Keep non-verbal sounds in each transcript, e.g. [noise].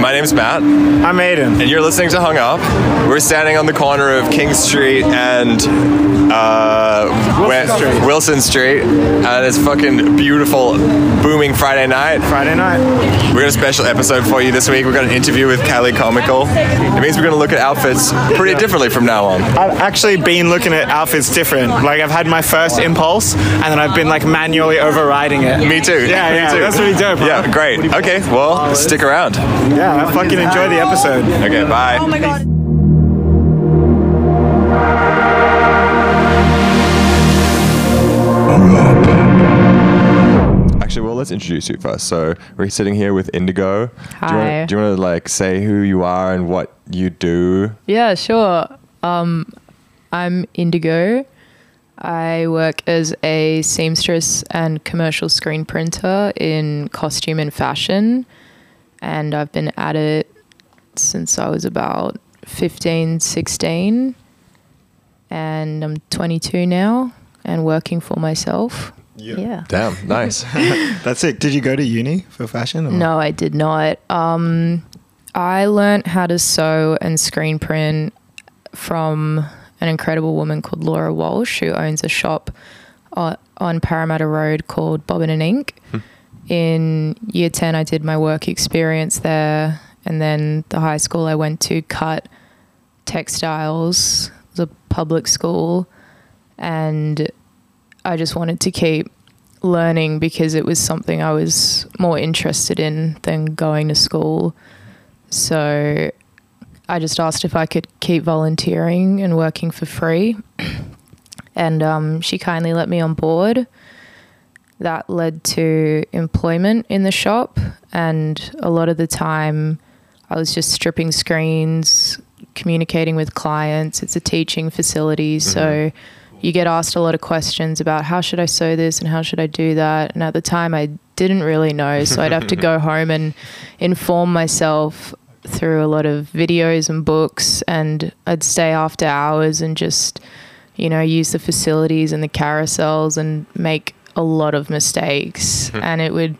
My name's Matt, I'm Aiden. and you're listening to Hung Up. We're standing on the corner of King Street and uh, Wilson Wi- Street. Wilson Street, and it's fucking beautiful, booming Friday night. Friday night. We got a special episode for you this week. We've got an interview with Kelly Comical. It means we're going to look at outfits pretty differently from now on. I've actually been looking at outfits different. Like I've had my first impulse, and then I've been like manually overriding it. Me too. Yeah, [laughs] Me yeah, too. that's really dope. huh? Yeah, great. Okay, well, stick around. Yeah, I fucking enjoy the episode. Okay, bye. Oh my god. Actually, well, let's introduce you first. So we're sitting here with Indigo. Do you Hi. wanna- Do you want to like say who you are and what you do? Yeah, sure. Um, I'm Indigo. I work as a seamstress and commercial screen printer in costume and fashion. And I've been at it since I was about 15, 16. And I'm 22 now and working for myself. Yeah. Damn, nice. [laughs] [laughs] That's it. Did you go to uni for fashion? or- No, I did not. Um, I learned how to sew and screen print from an incredible woman called Laura Walsh, who owns a shop on, on Parramatta Road called Bobbin and Ink. In year 10, I did my work experience there. And then the high school I went to cut textiles, it was a public school. And I just wanted to keep learning because it was something I was more interested in than going to school. So I just asked if I could keep volunteering and working for free. [clears throat] And um, she kindly let me on board. That led to employment in the shop. And a lot of the time, I was just stripping screens, communicating with clients. It's a teaching facility. Mm-hmm. So you get asked a lot of questions about how should I sew this and how should I do that. And at the time, I didn't really know. So I'd have to go [laughs] home and inform myself through a lot of videos and books. And I'd stay after hours and just, you know, use the facilities and the carousels and make a lot of mistakes. Mm-hmm. and it would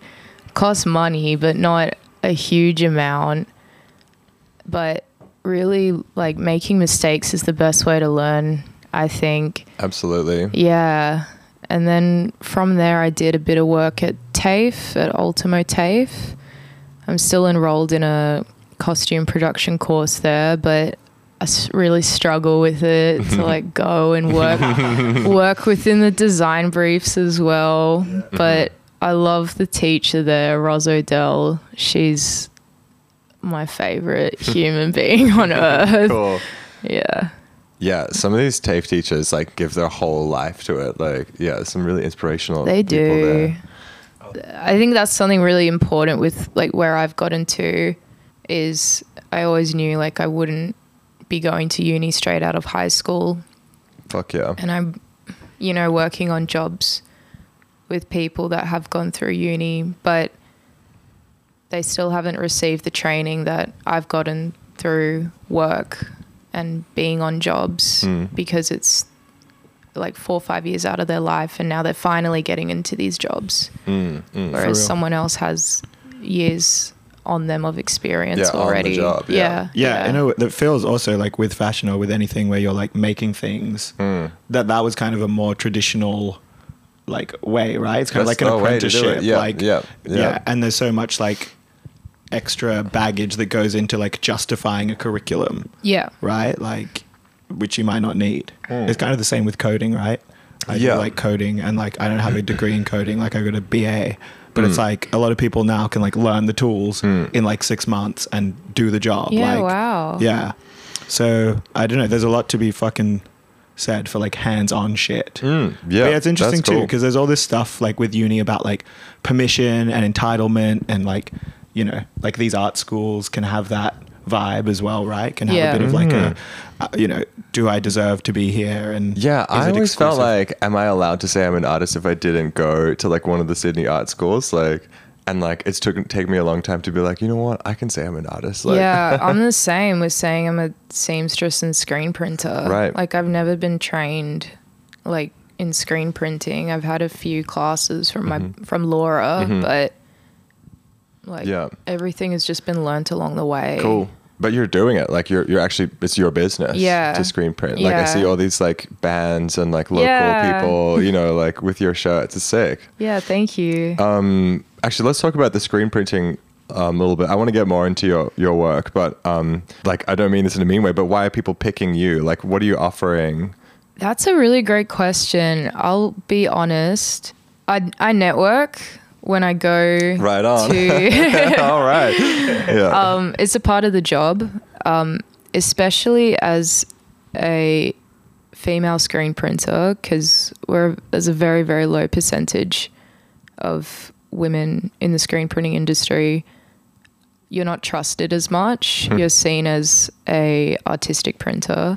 cost money, but not a huge amount. But really, like, making mistakes is the best way to learn, I think. Absolutely. Yeah. And then from there, I did a bit of work at TAFE, at Ultimo TAFE. I'm still enrolled in a costume production course there, but I really struggle with it to [laughs] like go and work work within the design briefs as well. Mm-hmm. But I love the teacher there, Ros Odell. She's my favorite [laughs] human being on earth. Cool. Yeah. Yeah, some of these TAFE teachers like give their whole life to it. Like, yeah, some really inspirational. They do. there. I think that's something really important with like where I've gotten to is I always knew like I wouldn't be going to uni straight out of high school Fuck yeah. and I'm you know working on jobs with people that have gone through uni but they still haven't received the training that I've gotten through work and being on jobs Mm. because it's like 4 or 5 years out of their life and now they're finally getting into these jobs Mm, mm. whereas someone else has years on them of experience Yeah, on the already. job, yeah. Yeah, I know that feels also like with fashion or with anything where you're like making things Mm. that that was kind of a more traditional like way, right? It's kind That's of like an the way to do it. apprenticeship. Yeah, like yeah, yeah. and there's so much like extra baggage that goes into like justifying a curriculum, Yeah. right? Like which you might not need. Mm. It's kind of the same with coding, right? I Yeah. do like coding and like I don't have a degree in coding, like I got a BA. But it's Mm. like a lot of people now can like learn the tools Mm. in like six months and do the job. Yeah, like, wow. yeah. So I don't know. There's a lot to be fucking said for like hands-on shit. Mm, yeah, But yeah, it's interesting that's too cool. because there's all this stuff like with uni about like permission and entitlement and like you know like these art schools can have that vibe as well, right? Can have Yeah. a bit of like Mhm. a uh, you know, do I deserve to be here? And Yeah, I it always felt like, am I allowed to say I'm an artist if I didn't go to like one of the Sydney art schools? Like, and like it's took take me a long time to be like, you know what, I can say I'm an artist. Like, yeah, [laughs] I'm the same with saying I'm a seamstress and screen printer. Right. Like I've never been trained like in screen printing. I've had a few classes from my Mhm. from Laura, Mhm. but Like Yeah. everything has just been learnt along the way. Cool. But you're doing it. Like you're you're actually it's your business Yeah. to screen print. Like I see all these like bands and like local Yeah. people, you know, like with your shirts. It's sick. Yeah, thank you. Um actually let's talk about the screen printing um, a little bit. I want to get more into your your work, but um like I don't mean this in a mean way, but why are people picking you? Like what are you offering? That's a really great question. I'll be honest. I I network when I go Right on. to [laughs] all right. Yeah. um, it's a part of the job, um, especially as a female screen printer, because we're there's a very very low percentage of women in the screen printing industry. You're not trusted as much. Hmm. You're seen as a artistic printer.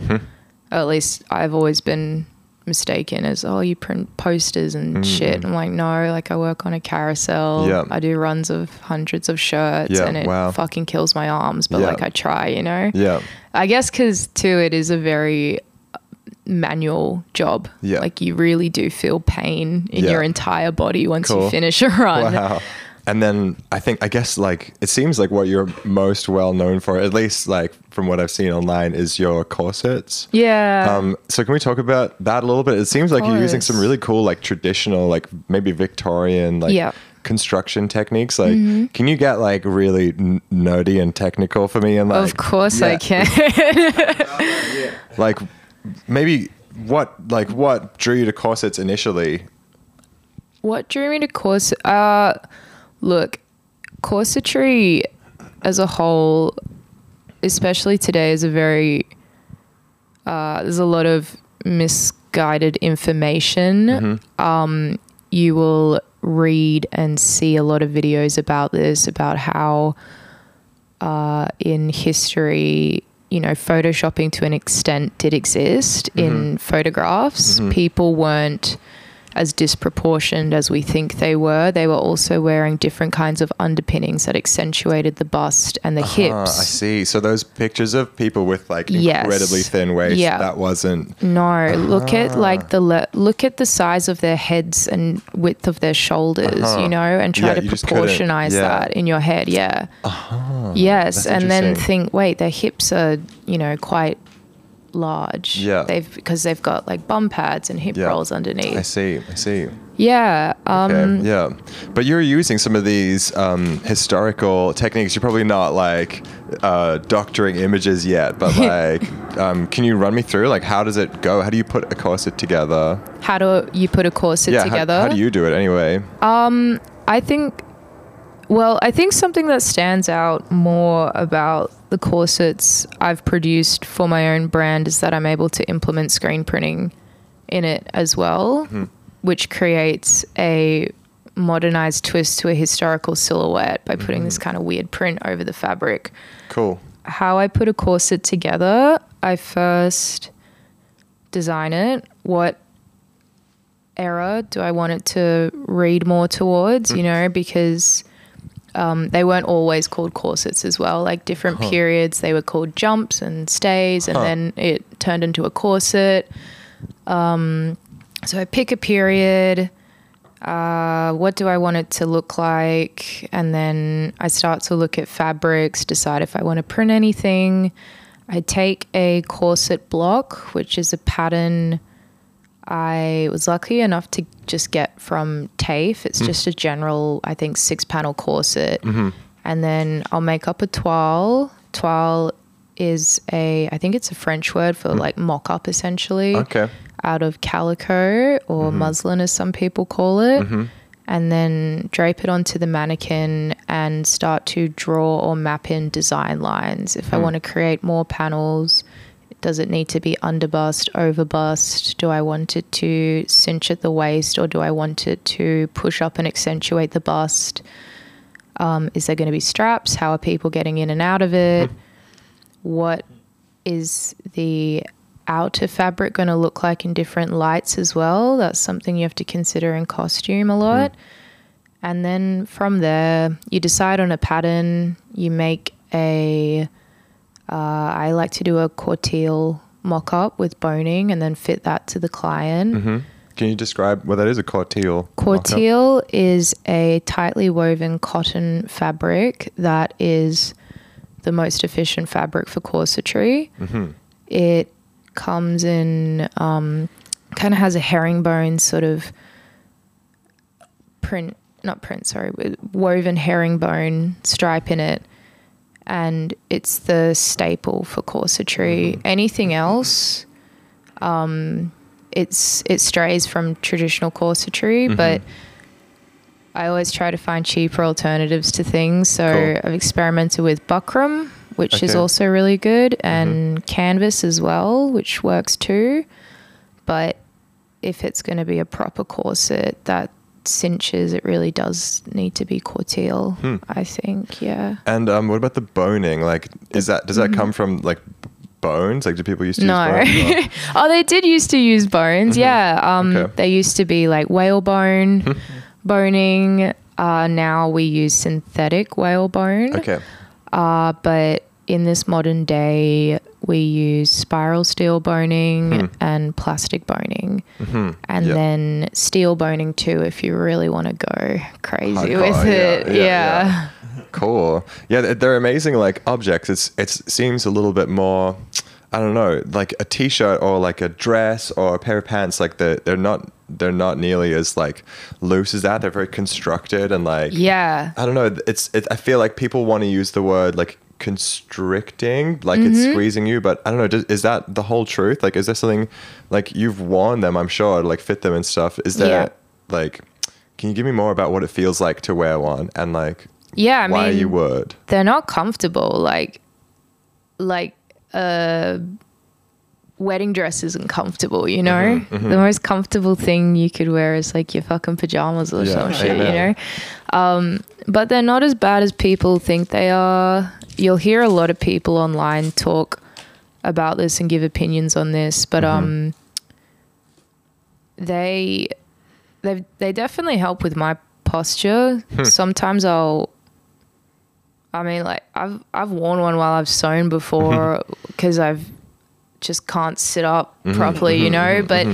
At least I've always been mistaken as oh you print posters and shit. I'm like no, like I work on a carousel. Yeah. I do runs of hundreds of shirts and it wow. fucking kills my arms, but like I try, you know. yeah. I guess because too, it is a very uh, manual job. Yeah. Like you really do feel pain in your entire body once Cool. you finish a run. Wow. And then I think I guess like it seems like what you're most well known for, at least like from what I've seen online, is your corsets. Yeah. Um, so can we talk about that a little bit? It seems like you're using some really cool, like traditional, like maybe Victorian, like Yeah. construction techniques. Like, Mm-hmm. can you get like really n- nerdy and technical for me? And like, of course I can. [laughs] [laughs] like maybe what like what drew you to corsets initially? what drew me to corsets Uh, look, corsetry as a whole, especially today, is a very uh, there's a lot of misguided information. Um, you will read and see a lot of videos about this, about how uh, in history, you know, photoshopping to an extent did exist in photographs. People weren't as disproportioned as we think they were. They were also wearing different kinds of underpinnings that accentuated the bust and the Ah, hips. I see. So those pictures of people with like Yes. incredibly thin waist, Yeah. that wasn't. No, look at Ah. like the le- look at the size of their heads and width of their shoulders, Uh-huh. you know, and try Yeah, to you just couldn't- proportionize yeah. that in your head. Yeah. yes, that's and then think, wait, their hips are, you know, quite large. Yeah. They've because they've got like bum pads and hip Yeah. rolls underneath. I see. I see. Yeah. Um Okay, yeah, but you're using some of these um, historical techniques. You're probably not like uh, doctoring images yet, but [laughs] like, um, can you run me through like how does it go? How do you put a corset together? how do you put a corset yeah, how- together? How, do you do it anyway? Um, I think, well, I think something that stands out more about the corsets I've produced for my own brand is that I'm able to implement screen printing in it as well, hmm. which creates a modernized twist to a historical silhouette by putting this hmm. kind of weird print over the fabric. Cool. How I put a corset together, I first design it. What era do I want it to read more towards? You hmm. know, because um, they weren't always called corsets as well. Like different periods, they were called jumps and stays, and Huh. then it turned into a corset. Um, so I pick a period. Uh, what do I want it to look like? And then I start to look at fabrics, decide if I want to print anything. I take a corset block, which is a pattern I was lucky enough to just get from TAFE. It's hmm. just a general, I think, six panel corset. Mm-hmm. And then I'll make up a toile. Toile is a, I think it's a French word for hmm. like mock up essentially Okay. out of calico or mm-hmm. muslin, as some people call it, mm-hmm. and then drape it onto the mannequin and start to draw or map in design lines. If I hmm. want to create more panels, does it need to be underbust, overbust? Do I want it to cinch at the waist or do I want it to push up and accentuate the bust? Um, is there going to be straps? How are people getting in and out of it? What is the outer fabric going to look like in different lights as well? That's something you have to consider in costume a lot. And then from there, you decide on a pattern. You make a, uh, I like to do a coutil mock up with boning and then fit that to the client. Can you describe what that is? A coutil. mock-up? Is a tightly woven cotton fabric that is the most efficient fabric for corsetry. It comes in, um, kind of has a herringbone sort of print, not print, sorry, woven herringbone stripe in it. And it's the staple for corsetry. Anything else, it's it strays from traditional corsetry, Mm-hmm. but I always try to find cheaper alternatives to things. So Cool. I've experimented with buckram, which is Okay. Mm-hmm. also really good, and canvas as well, which works too. But if it's going to be a proper corset that cinches, it really does need to be coutil. Hmm. I think, yeah. And um, what about the boning? Like, is that does that come from like bones? Like, do people used to No. use bones? [laughs] oh, they did used to use bones. Yeah. Um, Mm-hmm. Okay. They used to be like whalebone boning. Uh, now we use synthetic whalebone. okay. Uh, but in this modern day, we use spiral steel boning and plastic boning. And Hmm. Mm-hmm. Yeah. then steel boning too, if you really want to go crazy Hardcore, with it. yeah, Yeah. yeah. Cool. Yeah, they're amazing. Like objects. It's it seems a little bit more. I don't know, like a t-shirt or like a dress or a pair of pants. Like they're they're not they're not nearly as like loose as that. They're very constructed and like Yeah. I don't know. It's it, I feel like people want to use the word like constricting, like it's Mm-hmm. squeezing you. But I don't know. Does, is that the whole truth? Like, is there something like you've worn them? I'm sure like fit them and stuff. Is there Yeah. like? Can you give me more about what it feels like to wear one and like Yeah. I why mean, you would? they're not comfortable. Like, like a wedding dress isn't comfortable. You know, Mm-hmm, the most comfortable thing you could wear is like your fucking pajamas or Yeah, some shit. You know, um, but they're not as bad as people think they are. You'll hear a lot of people online talk about this and give opinions on this, but Mm-hmm. um, they they they definitely help with my posture. Hmm. Sometimes I'll I mean, like I've I've worn one while I've sewn before because I've just can't sit up Mm-hmm. properly, you know. But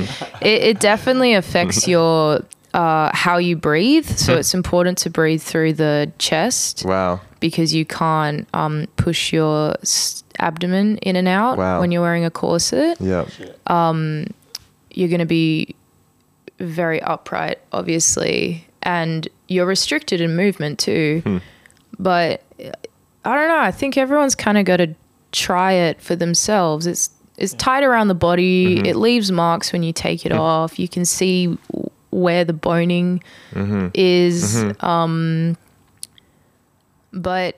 it, it definitely affects your uh, how you breathe. So Hmm. it's important to breathe through the chest Wow. Because you can't um, push your abdomen in and out Wow. when you're wearing a corset. Yeah. You're going to be very upright, obviously, and you're restricted in movement too. Hmm. But I don't know. I think everyone's kind of got to try it for themselves. It's it's tight around the body. Mm-hmm. It leaves marks when you take it off. You can see where the boning Mm-hmm. is. Um, but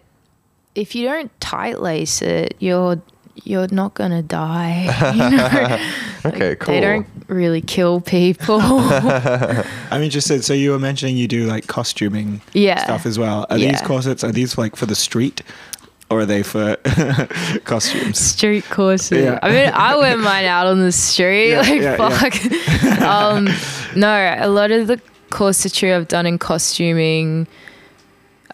if you don't tight lace it, you're you're not gonna die. [laughs] You know? [laughs] Okay. Cool. They don't really kill people. [laughs] I mean, just so, so you were mentioning you do like costuming Yeah. stuff as well. Are Yeah. these corsets? Are these like for the street, or are they for costumes? Street corset. Yeah. I mean, I wear mine out on the street. Yeah, like, yeah, yeah. fuck. um, no, a lot of the corsetry I've done in costuming,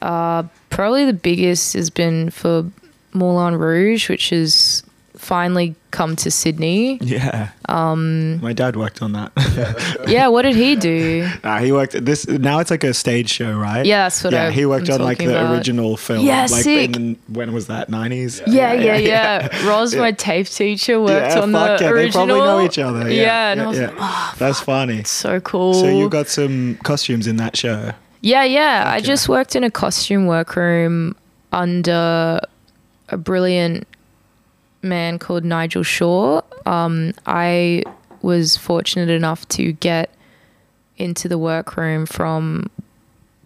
uh, probably the biggest has been for Moulin Rouge, which has finally come to Sydney. Yeah. Um, my dad worked on that. [laughs] Yeah, what did he do? [laughs] Nah, he worked this. Now it's like a stage show, right? Yeah, that's what yeah, I- he worked I'm on like the about. original film. Yeah, like sick. When was that? Nineties. Yeah, yeah, yeah. [laughs] Roz, my TAFE teacher, worked Yeah, on fuck the yeah, original. They probably know each other. Yeah, Yeah, and I was like, yeah. That's funny. so cool. So you got some costumes in that show. Yeah, yeah. I just worked in a costume workroom under a brilliant man called Nigel Shaw. Um, I was fortunate enough to get into the workroom from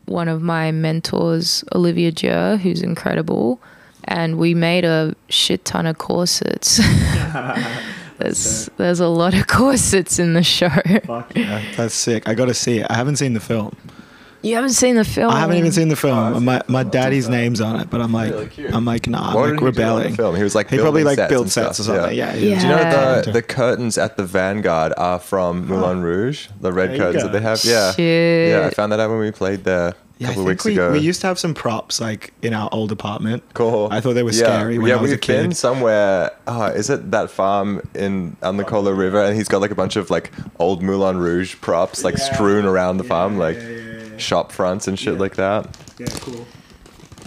one of my mentors, Olivia Jur, who's incredible. And we made a shit ton of corsets. [laughs] [laughs] there's there's a lot of corsets in the show. Fuck yeah, that's sick. I got to see it. I haven't seen the film. You haven't seen the film? I haven't even seen the film. Oh, my my daddy's name's on it, but I'm like, Really. I'm like, nah, I'm like did he do on the rebelling. film? He was like he probably like built and sets or something. yeah. Yeah. Yeah. Do you know the the curtains at the Vanguard are from Moulin Rouge? The red curtains go. that they have. Yeah. Shit. Yeah, I found that out when we played there. Yeah, I couple think weeks we, ago. we used to have some props like in our old apartment. Cool. I thought they were yeah. scary when yeah, I was a we've been kid. somewhere. Oh, is it that farm in on the Colo River? And he's got like a bunch of like old Moulin Rouge props like Yeah. strewn around the Yeah, farm, like. Shop fronts and shit Yeah. like that. Yeah, cool.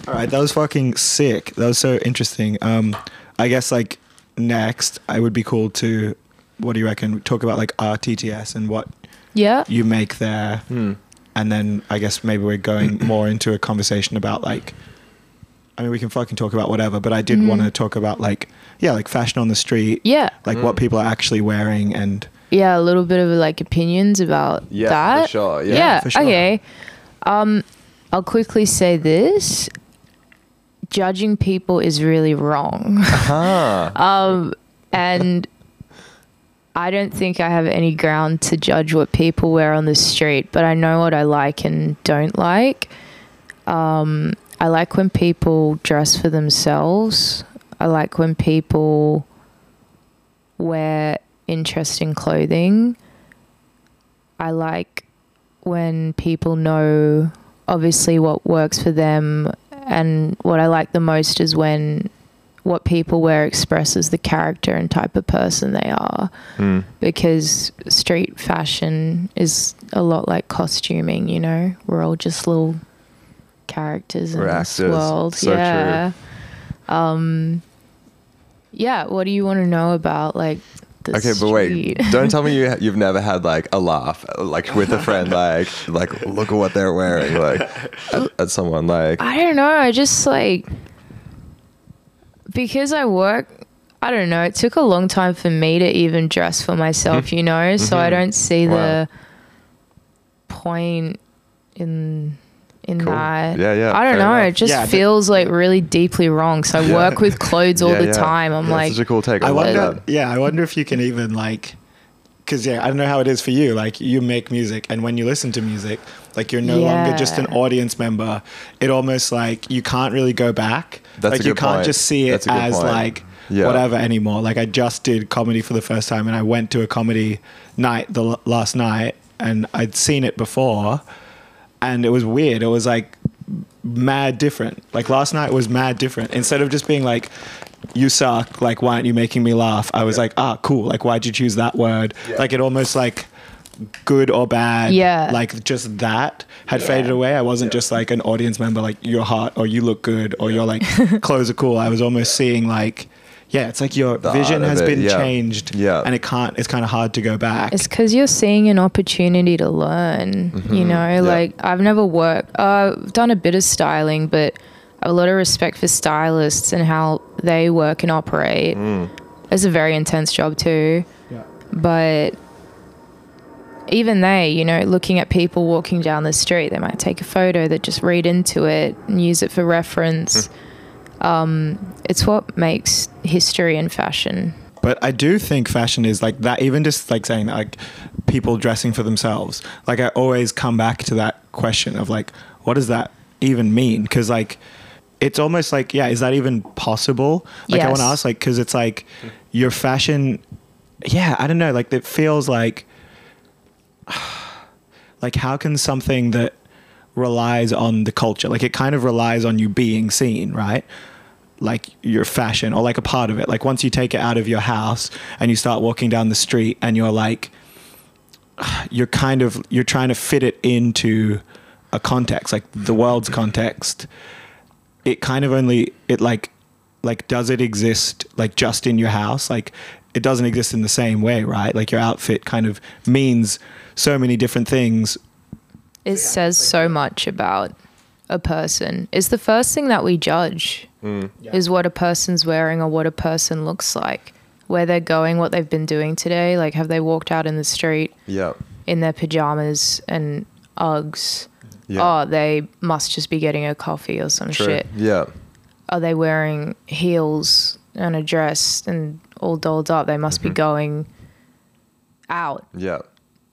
All right, that was fucking sick. That was so interesting. Um, I guess like next, I would be cool to. What do you reckon? Talk about like RTTS and what Yeah. you make there, Hmm. and then I guess maybe we're going [clears throat] more into a conversation about like. I mean, we can fucking talk about whatever, but I did Mhm. want to talk about like, yeah, like fashion on the street, Yeah. like what Mm. people are actually wearing, and Yeah, a little bit of like opinions about that. Yeah, that. for sure. Yeah, Yeah, for sure. okay. Um, I'll quickly say this: judging people is really wrong. Ah. [laughs] um, and I don't think I have any ground to judge what people wear on the street, but I know what I like and don't like. Um, I like when people dress for themselves. I like when people wear interesting clothing. I like when people know obviously what works for them and what I like the most is when what people wear expresses the character and type of person they are Hmm. because street fashion is a lot like costuming, you know. We're all just little characters in We're this actors. world. So yeah. Um yeah, what do you want to know about like the Okay, but wait! street? Don't tell me you you've never had like a laugh, like with a friend, [laughs] like like look at what they're wearing, like at, [laughs] at someone, like I don't know. I just like because I work. I don't know. It took a long time for me to even dress for myself, you know. So I Mhm. don't see the point in in Cool. that. Yeah, yeah, I don't know. enough. It just Yeah, feels like really deeply wrong. So I Yeah. work with clothes all Yeah, the yeah. time. I'm Yeah, like, such a cool take. I, I wonder, that. yeah, I wonder if you can even like, because yeah, I don't know how it is for you. Like, you make music, and when you listen to music, like you're no longer just an audience member. It almost like you can't really go back. That's like a you good can't point. just see it That's a good as point. like Yeah. whatever anymore. Like I just did comedy for the first time, and I went to a comedy night the l- last night, and I'd seen it before, and it was weird. It was like mad different. Like last night was mad different. Instead of just being like, "You suck," like why aren't you making me laugh? I was like, "Ah, cool." Like why'd you choose that word? Yeah. Like it almost like good or bad. Yeah. Like just that had Yeah. faded away. I wasn't just like an audience member. Like you're hot or you look good or you're like clothes are cool. I was almost seeing like. Yeah, it's like your The vision has it, been yeah. changed, Yeah. and it can't. It's kind of hard to go back. It's because you're seeing an opportunity to learn. You Mhm. know, Yeah. like I've never worked. Uh, I've done a bit of styling, but I have a lot of respect for stylists and how they work and operate. Mm. It's a very intense job too, yeah. but even they, you know, looking at people walking down the street, they might take a photo that just read into it and use it for reference. Um, it's what makes history and fashion. But I do think fashion is like that. Even just like saying that, like people dressing for themselves. Like I always come back to that question of like, what does that even mean? Because like, it's almost like, yeah, is that even possible? Like I want to ask, like, because it's like your fashion. Yeah, I don't know. Like it feels like, [sighs] like how can something that relies on the culture, like it kind of relies on you being seen, right? like your fashion or like a part of it. Like once you take it out of your house and you start walking down the street and you're like [sighs] you're kind of you're trying to fit it into a context, like the world's context. It kind of only it like like does it exist like just in your house? Like it doesn't exist in the same way, right? Like your outfit kind of means so many different things. It says so much about a person. It's the first thing that we judge Mm. is what a person's wearing or what a person looks like, where they're going, what they've been doing today. Like, have they walked out in the street Yeah. in their pajamas and Uggs? Yeah. Oh, they must just be getting a coffee or some True. shit. Yeah. Are they wearing heels and a dress and all dolled up? They must be going out. Yeah.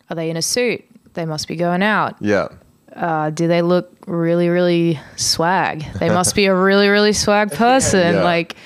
Are they in a suit? They must be going out. Yeah. uh, do they look really, really swag? They [laughs] must be a really, really swag person. Yeah. Like,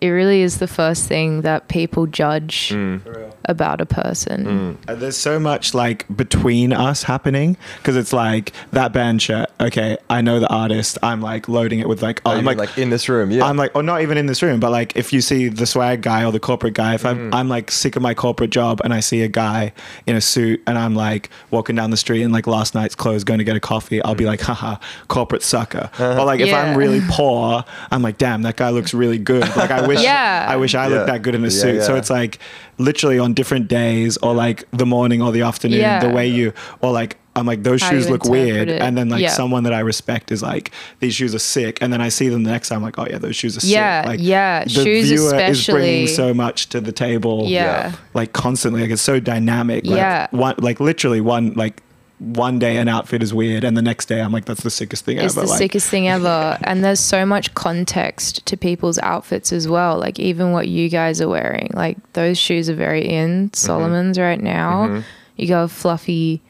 it really is the first thing that people judge Mm. About a person. Uh, There's so much like between us happening because it's like that band shirt. Okay, I know the artist. I'm like loading it with like, oh, Oh, I'm like, like in this room, yeah. I'm like, or not even in this room, but like if you see the swag guy or the corporate guy, if Mm. I'm, I'm like sick of my corporate job and I see a guy in a suit and I'm like walking down the street in like last night's clothes going to get a coffee, I'll be Mm. like, haha, corporate sucker. [laughs] Uh-huh. Or like if I'm really poor, I'm like, damn, that guy looks really good. Like I [laughs] wish, Yeah. I wish I Yeah. looked that good in a Yeah, suit. So it's like literally on different days or like the morning or the afternoon, Yeah. the way you, or like, I'm like, those How shoes look weird. it. And then like Yeah. someone that I respect is like, these shoes are sick. And then I see them the next time, I'm like, oh yeah, those shoes are Yeah, sick. Like, yeah. the Shoes viewer is bringing so much to the table. Yeah. Like constantly, like it's so dynamic. Like, Yeah. One, like literally one, like one day an outfit is weird. And the next day I'm like, that's the sickest thing It's ever. It's the like, sickest thing ever. [laughs] And there's so much context to people's outfits as well. Like even what you guys are wearing. Like those shoes are very in mm-hmm. Salomon's right now. Mm-hmm. You go fluffy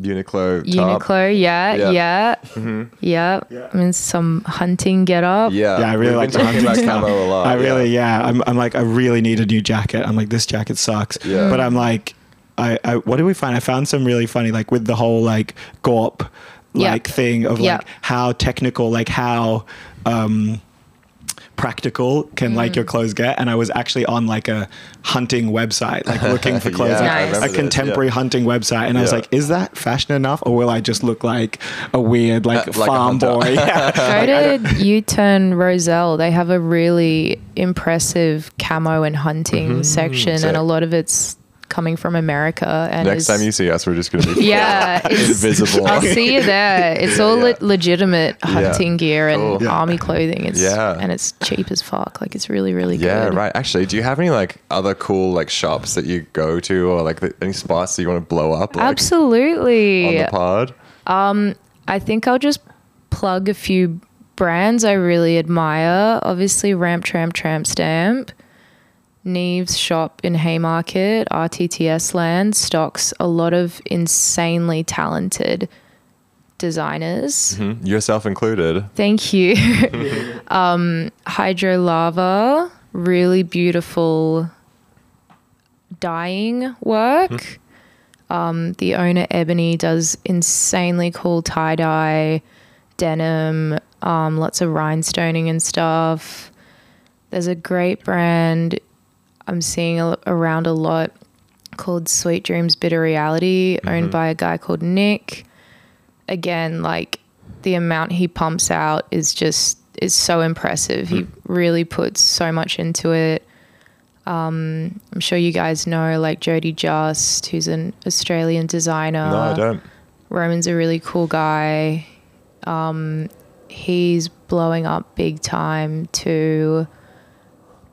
Uniqlo top. Uniqlo, yeah, Yeah. yeah, mm-hmm. yeah. Yeah. I mean some hunting get up. Yeah, Yeah, I really like the hunting camo a lot. I really, yeah. yeah. I'm, I'm like, I really need a new jacket. I'm like, this jacket sucks. Yeah. But I'm like, I, I, what did we find? I found some really funny, like with the whole like Gorp Yeah. like thing of Yeah. like how technical, like how, um, practical can like Mm. your clothes get and i was actually on like a hunting website like looking for [laughs] clothes Yeah, like, I a remember this, contemporary yeah. hunting website and i was like is that fashion enough or will i just look like a weird like, Like farm boy yeah. Go to U-Turn Rozelle. They have a really impressive camo and hunting section, and a lot of it's coming from America. And Next is- time you see us, we're just gonna be [laughs] yeah, [laughs] invisible. I'll see you there. [laughs] It's all Yeah. le- legitimate hunting gear and Cool. Yeah. army clothing. It's Yeah. and it's cheap as fuck. Like it's really really good. Yeah, right. Actually, do you have any like other cool like shops that you go to, or like the, any spots that you want to blow up? Like, Absolutely. On the pod. Um, I think I'll just plug a few brands I really admire. Obviously, Ramp Tramp Tramp Stamp. Neve's shop in Haymarket, RTTS land, stocks a lot of insanely talented designers. Mhm. Yourself included. Thank you. [laughs] um, Hydro Lava, really beautiful dyeing work. Um, the owner Ebony does insanely cool tie dye, denim, um, lots of rhinestoning and stuff. There's a great brand I'm seeing a- around a lot called Sweet Dreams Bitter Reality, owned by a guy called Nick. Again, like the amount he pumps out is just is so impressive. He really puts so much into it. Um, I'm sure you guys know like Jody Just, who's an Australian designer. no, I don't. Roman's a really cool guy. Um, he's blowing up big time too.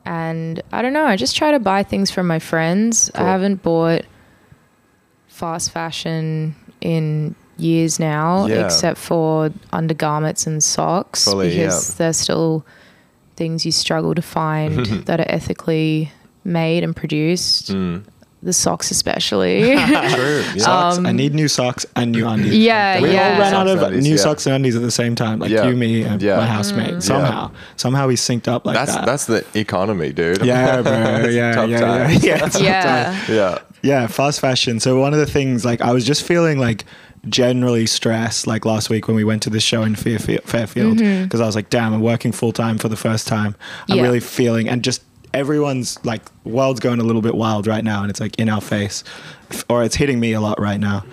And I don't know, I just try to buy things from my friends. Cool. I haven't bought fast fashion in years now, Yeah. except for undergarments and socks Fully, because yeah. they're still things you struggle to find [laughs] that are ethically made and produced. Mm. The socks, especially. [laughs] True. Yeah. Socks. I Um, need new socks and new undies. yeah, we yeah. all ran out of undies, new yeah. socks and undies at the same time, like Yeah. you, me, and Yeah. my Mm. housemate. Somehow, somehow we synced up like that's that. that's the economy, dude. yeah, [laughs] bro. Yeah, Tough yeah, yeah, times. [laughs] yeah, yeah. yeah. Yeah, fast fashion. So one of the things, like, I was just feeling like generally stressed, like last week when we went to this show in Fairfield, Fairfield, because I was like, damn, I'm working full time for the first time. I'm Yeah. really feeling, and just everyone's like, world's going a little bit wild right now, and it's like in our face, or it's hitting me a lot right now.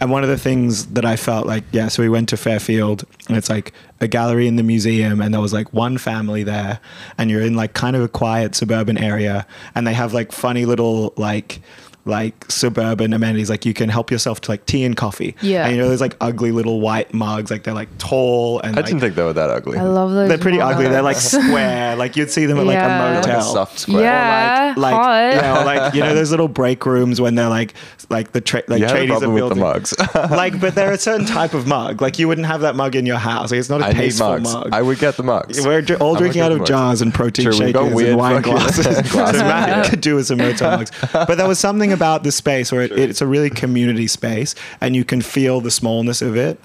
And one of the things that I felt like, yeah, so we went to Fairfield, and it's like a gallery in the museum, and there was like one family there, and you're in like kind of a quiet suburban area, and they have like funny little like like suburban amenities like you can help yourself to like tea and coffee Yeah. and you know there's like ugly little white mugs like they're like tall and I like, didn't think they were that ugly. I love those. they're pretty ugly they're like square like you'd see them at like a They're like a motel soft square. Yeah. or like, like hot. you know, like you know those little break rooms when they're like like the tra- like you have a tradies are problem with the building mugs. [laughs] like but they're a certain type of mug like you wouldn't have that mug in your house like it's not a I need tasteful mug I would get the mugs. we're dr- all I'm drinking out of mugs. jars and protein True, shakers and wine fucking glasses. [laughs] so glasses, Matt [laughs] could do with some motel mugs. But there was something about the space where it, it's a really community space, and you can feel the smallness of it.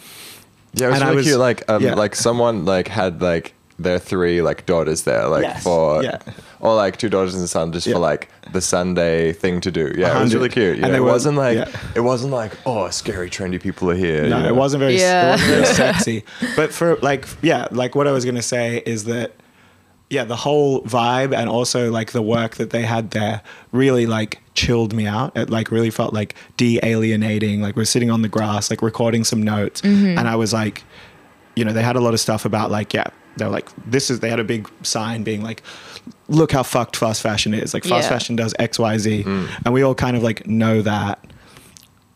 Yeah, it was And I really was- cute. Like, um, yeah. like someone like had like their three like daughters there, like Yes, for yeah. or like two daughters and a son, just Yeah. for like the Sunday thing to do. Yeah, it was really cute. And Yeah, they it were- wasn't like yeah. it wasn't like oh, scary trendy people are here. No, you know? it wasn't very. Yeah. It wasn't very sexy. But for like, yeah, like what I was gonna say is that, yeah, the whole vibe and also like the work that they had there really like chilled me out. It like really felt like de-alienating. Like we're sitting on the grass, like recording some notes, mm-hmm. and I was like, you know, they had a lot of stuff about like, yeah, they're like, this is. They had a big sign being like. Look how fucked fast fashion is. Like fast Yeah. fashion does X, Y, Z, mm-hmm. and we all kind of like know that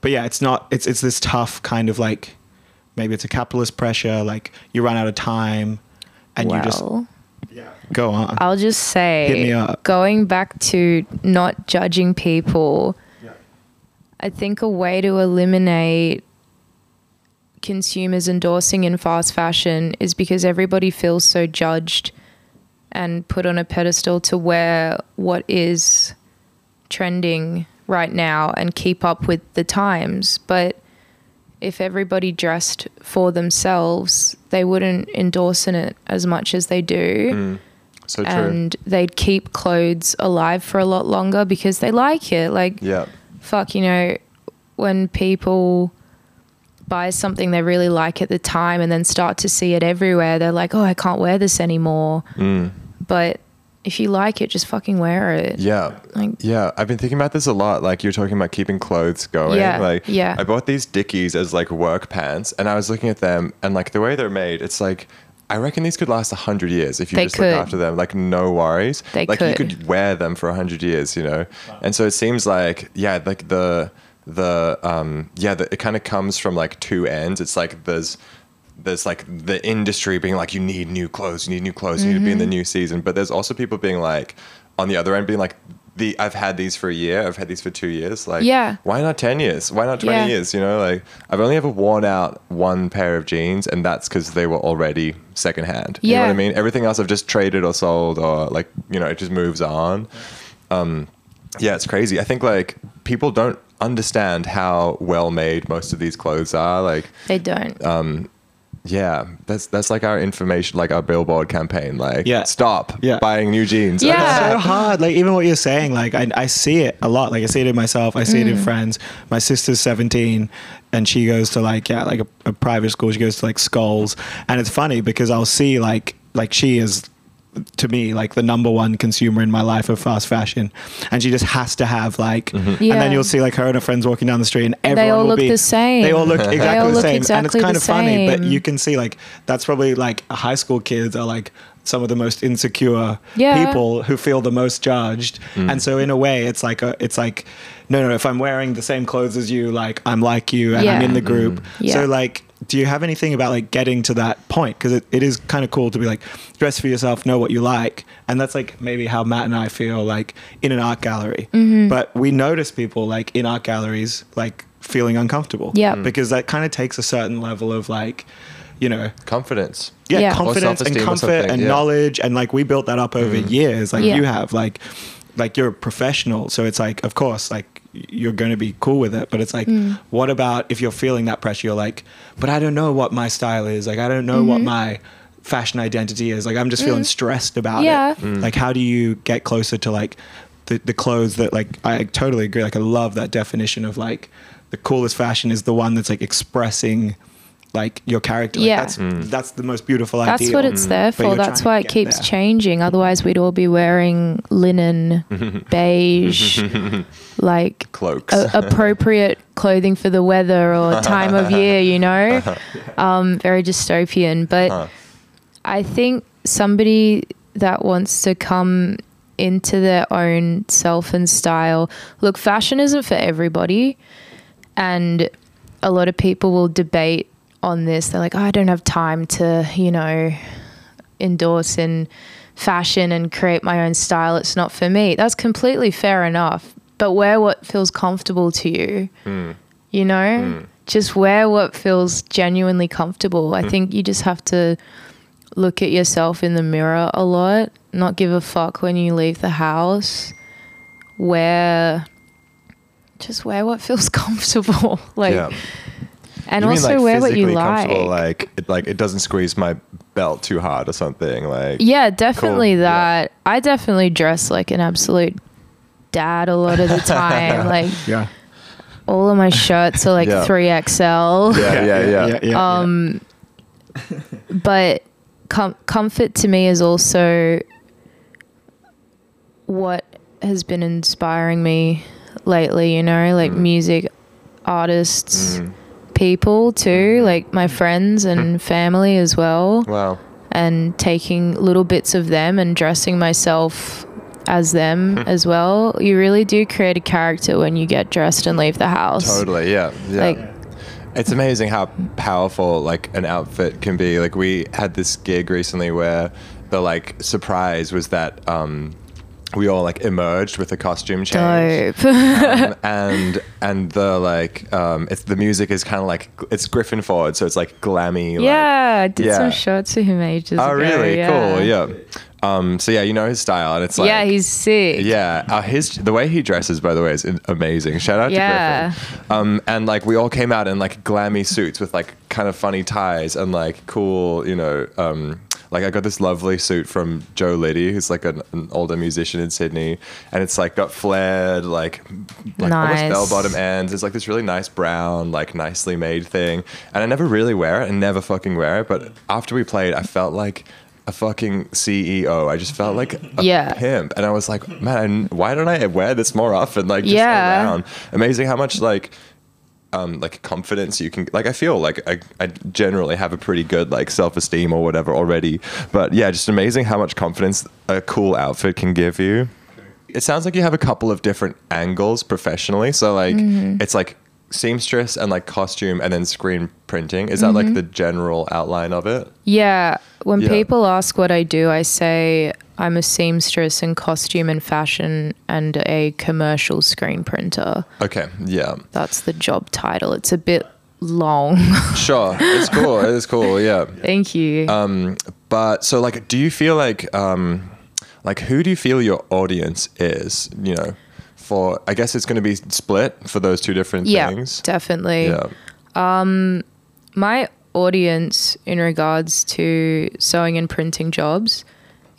but yeah, it's not. It's it's this tough kind of like maybe it's a capitalist pressure. Like you run out of time, and you just well, go on. I'll just say, Hit me up. going back to not judging people, I think a way to eliminate consumers endorsing in fast fashion is because everybody feels so judged and put on a pedestal to wear what is trending right now and keep up with the times. But if everybody dressed for themselves, they wouldn't endorse in it as much as they do mm. so true. and they'd keep clothes alive for a lot longer because they like it. Like, yeah, fuck, you know, when people buy something they really like at the time and then start to see it everywhere, they're like, oh, I can't wear this anymore. Mm. But if you like it, just fucking wear it. yeah, Like- yeah. I've been thinking about this a lot. Like you're talking about keeping clothes going. Yeah, like yeah. I bought these Dickies as like work pants, and I was looking at them, and like the way they're made, it's like. I reckon these could last a hundred years if you They just could. look after them. Like no worries. They like you could. could wear them for a hundred years, you know. And so it seems like yeah, like the the um yeah, the, it kind of comes from like two ends. It's like there's there's like the industry being like you need new clothes, you need new clothes, you need to be in the Mm-hmm. new season. But there's also people being like on the other end being like the I've had these for a year, I've had these for two years. Like Yeah. why not ten years? Why not twenty Yeah. years? You know, like I've only ever worn out one pair of jeans, and that's because they were already secondhand. You know what I mean? Everything else I've just traded or sold, or like you know, it just moves on. Um, yeah, it's crazy. I think like people don't understand how well made most of these clothes are. Like They don't. Yeah, that's that's like our information, like our billboard campaign. Like, Yeah. stop Yeah. buying new jeans. Yeah. so hard. Like even what you're saying, like I, I see it a lot. Like I see it in myself. I see it in Mm. friends. My sister's 17, and she goes to like yeah, like a, a private school. She goes to like Skulls, and it's funny because I'll see like like she is to me like the number one consumer in my life of fast fashion, and she just has to have like. Mm-hmm. And Yeah. then you'll see like her and her friends walking down the street, and everyone they all will look be, the same. They all look exactly all the look same, and it's kind the of funny. But you can see like that's probably like high school kids are like some of the most insecure Yeah. people who feel the most judged mm. and so in a way it's like a it's like no no if i'm wearing the same clothes as you like i'm like you and i'm in the group mm. Yeah. so like do you have anything about like getting to that point because it, it is kind of cool to be like dress for yourself know what you like and that's like maybe how matt and i feel like in an art gallery Mm-hmm. but we notice people like in art galleries like feeling uncomfortable Yeah. Mm. because that kind of takes a certain level of like you know confidence. yeah, Yeah. Confidence and comfort and yeah. knowledge and like we built that up over years like Yeah. you have like like you're a professional so it's like of course like you're going to be cool with it but it's like mm. what about if you're feeling that pressure you're like but I don't know what my style is like I don't know what mm-hmm. my fashion identity is like I'm just feeling mm. stressed about Yeah. it like how do you get closer to like the, the clothes that like I totally agree like I love that definition of like the coolest fashion is the one that's like expressing like your character like, Yeah. that's that's the most beautiful That's ideal. what it's there for. That's why it keeps there. changing. Otherwise, we'd all be wearing linen, [laughs] beige, [laughs] like Cloaks. a- appropriate clothing for the weather or [laughs] time of year, you know? Um, very dystopian. But I think somebody that wants to come into their own self and style. Look, fashion isn't for everybody. And a lot of people will debate on this. They're like, oh, I don't have time to, you know, endorse in fashion and create my own style. It's not for me. That's completely fair enough. But wear what feels comfortable to you. Hmm. You know? Hmm. Just wear what feels genuinely comfortable. I hmm. think you just have to look at yourself in the mirror a lot, not give a fuck when you leave the house. Wear just wear what feels [laughs] comfortable. like yeah. And You mean, also like, wear what you comfortable, like. Like it, like it doesn't squeeze my belt too hard or something. Like Yeah, definitely Cool, yeah. that. I definitely dress like an absolute dad a lot of the [laughs] time. like [laughs] Yeah. all of my shirts are like Yeah. 3XL. Yeah, yeah, yeah. yeah, yeah. Um, but com- comfort to me is also what has been inspiring me lately, you know, like music artists, Mm. People too, like my friends and family as well, Wow. and taking little bits of them and dressing myself as them Hmm. as well. You really do create a character when you get dressed and leave the house. Totally. Yeah. Yeah. Like It's amazing how powerful like an outfit can be. Like we had this gig recently where the like surprise was that um, we all like emerged with a costume change. dope. Um, [laughs] and and the like um, it's the music is kind of like it's Griffin Ford, so it's like glammy. like- yeah, I did yeah. some shots of him ages oh, ago. Oh really? yeah. Cool. Yeah. Um, so yeah, you know his style, and it's like yeah, he's sick. yeah, uh, his the way he dresses, by the way, is amazing. Shout out Yeah. to Griffin. Um, and like we all came out in like glammy suits with like kind of funny ties and like cool, you know. Um, like I got this lovely suit from Joe Liddy, who's like an, an older musician in Sydney, and it's like got flared, like like Nice. almost bell bottom ends. It's like this really nice brown, like nicely made thing, and I never really wear it and never fucking wear it. But after we played, I felt like a fucking CEO. I just felt like a Yeah. pimp, and I was like, man, why don't I wear this more often? Like, just Yeah. around. Amazing how much like. Um, like confidence you can like I feel like I, I generally have a pretty good like self-esteem or whatever already but yeah just amazing how much confidence a cool outfit can give you it sounds like you have a couple of different angles professionally so like Mm-hmm. it's like seamstress and like costume and then screen printing is that Mm-hmm. like the general outline of it Yeah. When Yeah. people ask what I do, I say I'm a seamstress in costume and fashion and a commercial screen printer. okay yeah That's the job title. It's a bit long. [laughs] sure it's cool it's cool yeah Thank you. Um, but so like, do you feel like, um, like who do you feel your audience is? You know, for I guess it's going to be split for those two different yeah, things. definitely. Yeah. Um, my audience in regards to sewing and printing jobs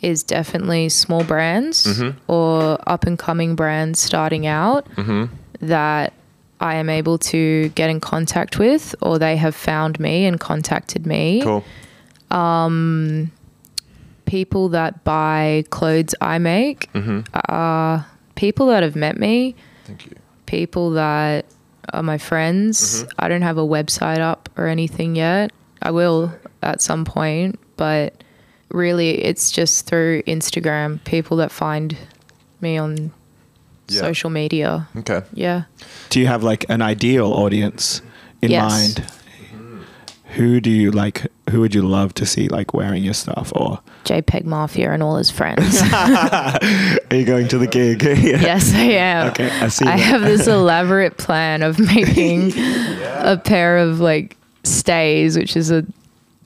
is definitely small brands Mm-hmm. or up and coming brands starting out Mm-hmm. that I am able to get in contact with or they have found me and contacted me. Cool. People that buy clothes I make, Mm-hmm. uh, people that have met me, Thank you. people that are my friends. Mm-hmm. I don't have a website up or anything yet. I will at some point, but really it's just through Instagram, people that find me on Yeah. social media. Okay. Yeah. Do you have like an ideal audience in Yes. mind? Who do you like? Who would you love to see like wearing your stuff? Or JPEG Mafia and all his friends. [laughs] are you going to the gig? [laughs] Yeah. yes, I am. Okay, I see. I that. have this elaborate plan of [laughs] making a pair of like stays, which is a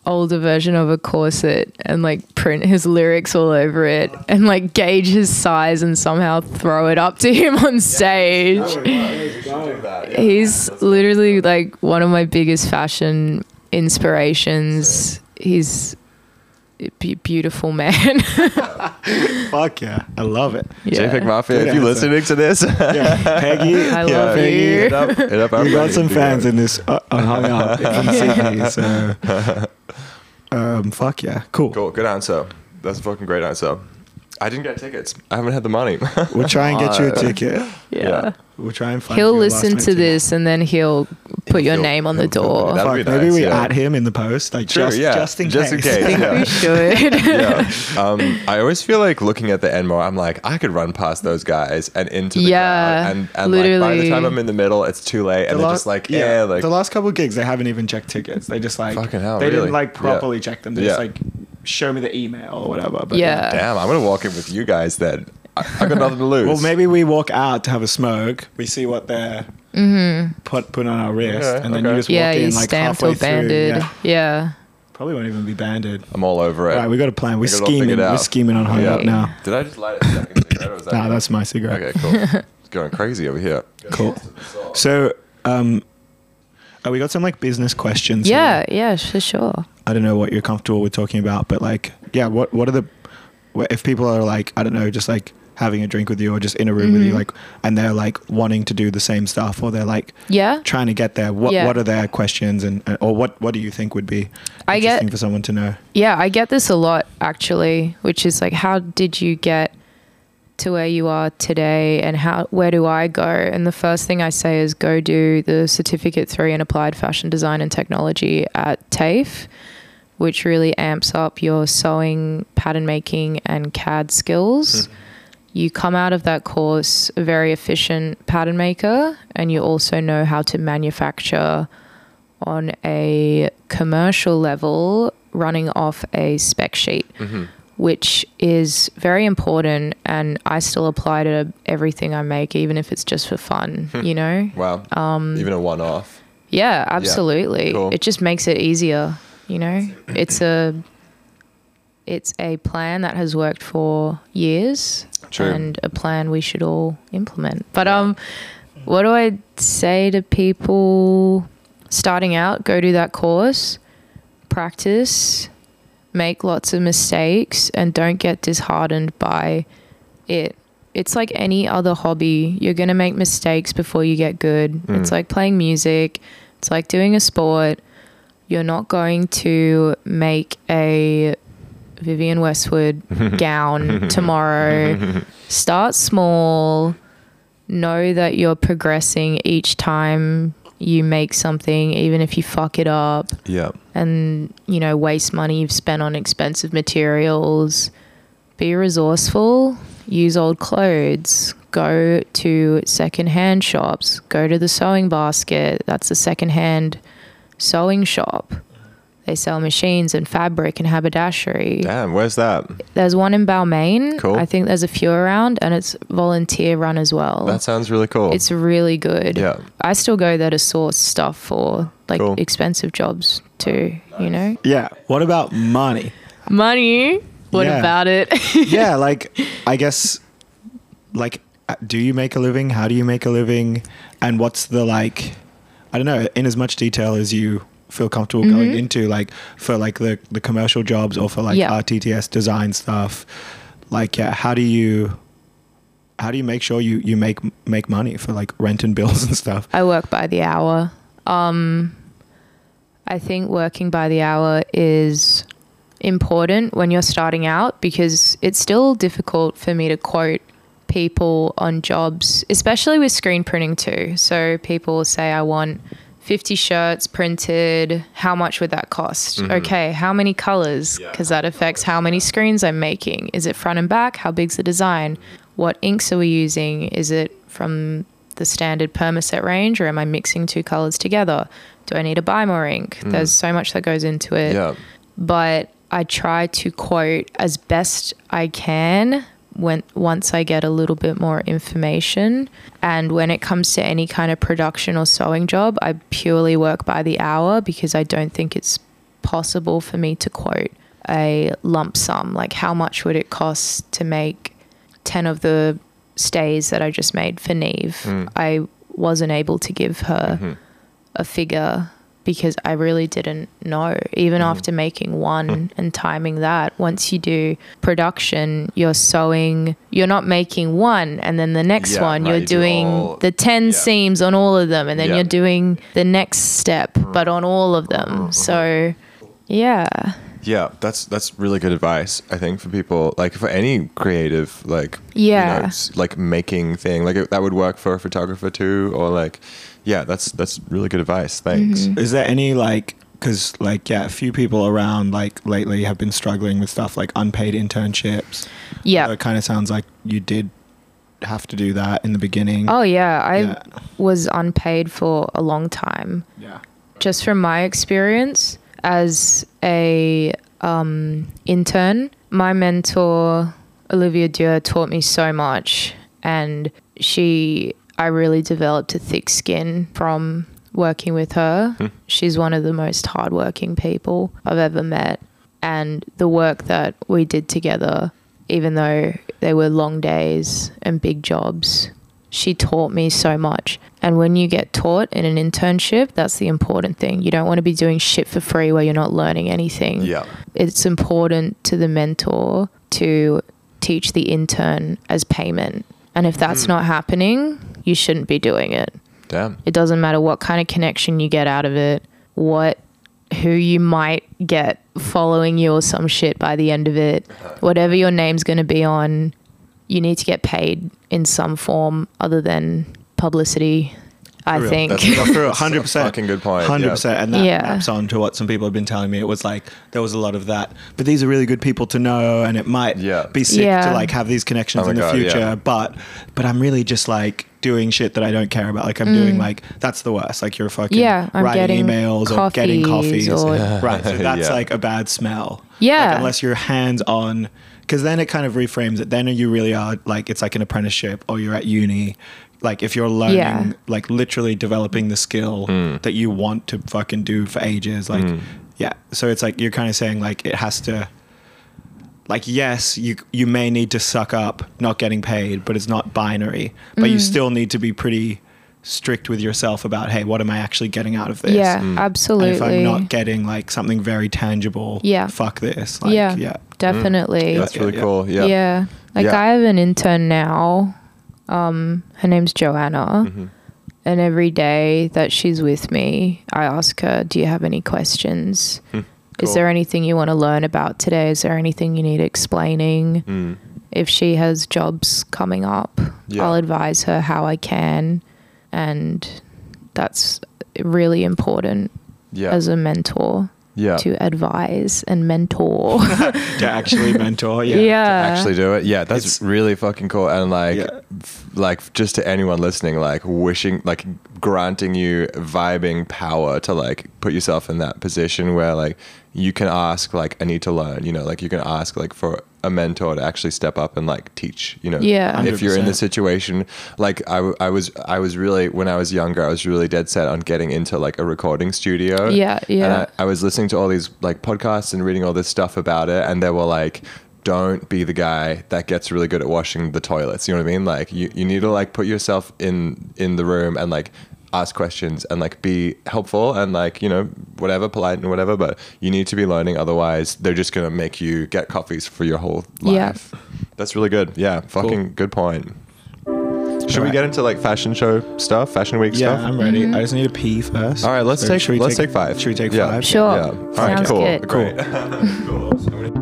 older version of a corset, and like print his lyrics all over it, and like gauge his size and somehow throw it up to him on stage. [laughs] He's literally like one of my biggest fashion inspirations. He's beautiful man. [laughs] Fuck yeah, I love it. yeah. JPEG Mafia, Good if you answer. listening to this, Yeah, Peggy. [laughs] I yeah, love Peggy, you. hit up, hit up our we got some fans in this uh, uh, hung up from Sydney. So, [laughs] um, fuck yeah, cool. Cool. Good answer. That's a fucking great answer. I didn't get tickets. I haven't had the money. We'll try and get you a ticket. yeah. Yeah. We'll try and find. He'll you a last listen to this and then he'll put your He'll- name on the door. That'd Fuck, be maybe we yeah. at him in the post, like True, just, yeah. just in Just in case. case. I think Yeah. we [laughs] should. yeah. Um, I always feel like looking at the Enmore, I'm like, I could run past those guys and into the Yeah, crowd. And, and like, by the time I'm in the middle, it's too late. And The they're just like, yeah, like, the last couple of gigs, they haven't even checked tickets. They just like Fucking hell, they really? didn't like Yeah. properly check them. They just Yeah. like show me the email or whatever. But Yeah. damn, I'm going to walk in with you guys then. I, I got nothing to lose. Well, maybe we walk out to have a smoke. We see what they're put put on our wrist, Okay, and then okay. you just Mm-hmm. yeah, walk you in like stamped halfway or banded. through. Yeah. Yeah. Probably won't even be banded. I'm all over it. Right, we got a plan. We're got it all scheming. figured We're out. scheming on hung Yeah. up now. Did I just light a second cigarette? Or was [laughs] that Nah, that's my cigarette. Okay, cool. it's going crazy over here. [laughs] Cool. So, um, Oh, we got some like business questions. Yeah, here. yeah, for sure. I don't know what you're comfortable with talking about, but like, yeah, what what are the what- if people are like, I don't know, just like having a drink with you or just in a room with you, Mhm. like, and they're like wanting to do the same stuff or they're like Yeah. trying to get there. What Yeah. what are their questions and or what what do you think would be I get- interesting for someone to know? Yeah, I get this a lot actually, which is like, how did you get to where you are today, and how where do I go? And the first thing I say is go do the certificate three in applied fashion design and technology at TAFE, which really amps up your sewing, pattern making, and CAD skills. You come out of that course a very efficient pattern maker, and you also know how to manufacture on a commercial level running off a spec sheet, which is very important. And I still apply to everything I make, even if it's just for fun, [laughs] you know? Wow. Um, Even a one-off. Yeah, absolutely. Cool. It just makes it easier, you know? It's a it's a plan that has worked for years True. and a plan we should all implement. But um what do I say to people starting out? Go do that course, practice, make lots of mistakes and don't get disheartened by it. It's like any other hobby. You're going to make mistakes before you get good. It's Mm. like playing music. It's like doing a sport. You're not going to make a Vivienne Westwood [laughs] gown tomorrow. [laughs] Start small. Know that you're progressing each time you make something, even if you fuck it up. Yeah. and you know waste money you've spent on expensive materials. Be resourceful. Use old clothes. Go to secondhand shops. Go to the sewing basket. That's a secondhand sewing shop they sell machines and fabric and haberdashery Damn. Where's that? there's one in Balmain Cool. i think there's a few around and it's volunteer run as well That sounds really cool. it's really good yeah. i still go there to source stuff for like Cool. expensive jobs too you know Yeah. What about money? Money. What Yeah. about it? [laughs] yeah, like I guess like uh, do you make a living? How do you make a living? And what's the like I don't know, in as much detail as you feel comfortable going into like for like the the commercial jobs or for like Yeah. RTTS design stuff. Like yeah, how do you how do you make sure you you make make money for like rent and [laughs] bills and stuff? I work by the hour. Um, I think working by the hour is important when you're starting out because it's still difficult for me to quote people on jobs, especially with screen printing too. So people will say, I want 50 shirts printed. How much would that cost? Okay, how many colors? Because that affects how many screens I'm making. Is it front and back? How big's the design? What inks are we using? Is it from the standard permaset range or am I mixing two colors together? Do I need to buy more ink? There's so much that goes into it Yeah. but I try to quote as best I can when once I get a little bit more information. And when it comes to any kind of production or sewing job, I purely work by the hour because I don't think it's possible for me to quote a lump sum. Like how much would it cost to make 10 of the stays that I just made for Neve? Hmm. I wasn't able to give her mm-hmm. a figure because I really didn't know. Even mm-hmm. after making one mm. and timing that, once you do production, you're sewing, you're not making one and then the next Yeah, one, right, you're doing all- the 10 yeah. seams on all of them and then Yeah. you're doing the next step, mm-hmm. but on all of them. Mm-hmm. So, yeah. Yeah, that's that's really good advice. I think for people like for any creative like you Yeah. know, like making thing like it, that would work for a photographer too, or like yeah, that's that's really good advice. Thanks. Mm-hmm. Is there any like because like yeah, a few people around like lately have been struggling with stuff like unpaid internships. Yeah. So it kind of sounds like you did have to do that in the beginning. Oh, yeah. I Yeah. was unpaid for a long time. yeah. just from my experience as a um, intern, my mentor Olivia Dure taught me so much, and she, I really developed a thick skin from working with her. Hmm. She's one of the most hardworking people I've ever met, and the work that we did together, even though they were long days and big jobs, she taught me so much. And when you get taught in an internship, that's the important thing. You don't want to be doing shit for free where you're not learning anything. Yeah. It's important to the mentor to teach the intern as payment. And if that's hmm. not happening, you shouldn't be doing it. Damn. It doesn't matter what kind of connection you get out of it, what who you might get following you or some shit by the end of it. Whatever your name's going to be on, you need to get paid in some form other than publicity, I real. think. That's- For real, That's a 100%. fucking good point. Hundred percent, and that Yeah. maps on to what some people have been telling me. It was like there was a lot of that, but these are really good people to know, and it might Yeah. be sick to like have these connections Oh in the God, future. yeah. But but I'm really just like doing shit that I don't care about. Like I'm doing like that's the worst. Like you're fucking Mm. Yeah, I'm writing getting emails or getting coffees coffees, or- [laughs] right? So [laughs] that's Yeah. like a bad smell. Yeah. like, unless you're hands on. Because then it kind of reframes it. Then you really are like it's like an apprenticeship, or you're at uni. Like if you're learning, Yeah. like literally developing the skill Mm. that you want to fucking do for ages. Like, yeah. So it's like you're kind of saying like it has to. Like yes, you you may need to suck up not getting paid, but it's not binary. But Mm. you still need to be pretty strict with yourself about hey, what am I actually getting out of this? yeah, And absolutely. if I'm not getting like something very tangible, Yeah. fuck this. Like, yeah, yeah. definitely. Yeah. That's really cool. Yeah. Yeah. Like Yeah. I have an intern now. Um, her name's Joanna. Mm-hmm. And every day that she's with me, I ask her, Do you have any questions? Is there anything you want to learn about today? Is there anything you need explaining? Mm. If she has jobs coming up, Yeah. I'll advise her how I can. And that's really important Yeah. as a mentor yeah. to advise and mentor. [laughs] To [laughs] actually mentor. Yeah. yeah. actually do it. Yeah, that's It's- really fucking cool. And like, Yeah. f- like just to anyone listening, like wishing, like granting you vibing power to like put yourself in that position where like you can ask, like, I need to learn. You know, like you can ask like for a mentor to actually step up and like teach. You know, Yeah. If you're in the situation, like I, w- I was, I was really when I was younger, I was really dead set on getting into like a recording studio. Yeah, And yeah. I, I was listening to all these like podcasts and reading all this stuff about it, and they were like, "Don't be the guy that gets really good at washing the toilets." You know what I mean? Like, you, you need to like put yourself in in the room and like ask questions and like be helpful and like you know whatever polite and whatever but you need to be learning otherwise they're just gonna make you get coffees for your whole Yeah. life that's really good yeah fucking good point should we get into like fashion show stuff fashion week Yeah, stuff I'm ready. Mm-hmm. I just need to pee first. all right, let's So take should we let's take, five. Should we take Yeah. five? Sure. Yeah. All right. Sounds Cool. good. Great. [laughs] Cool.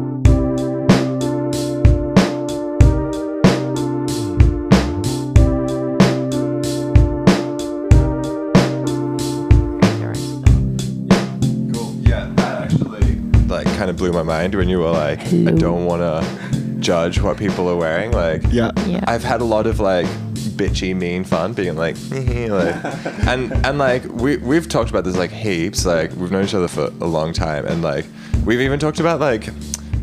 Blew my mind when you were like, I don't want to judge what people are wearing. Like, Yeah. Yeah. I've had a lot of like bitchy mean fun being like, like [laughs] and and like we we've talked about this like heaps like we've known each other for a long time and like we've even talked about like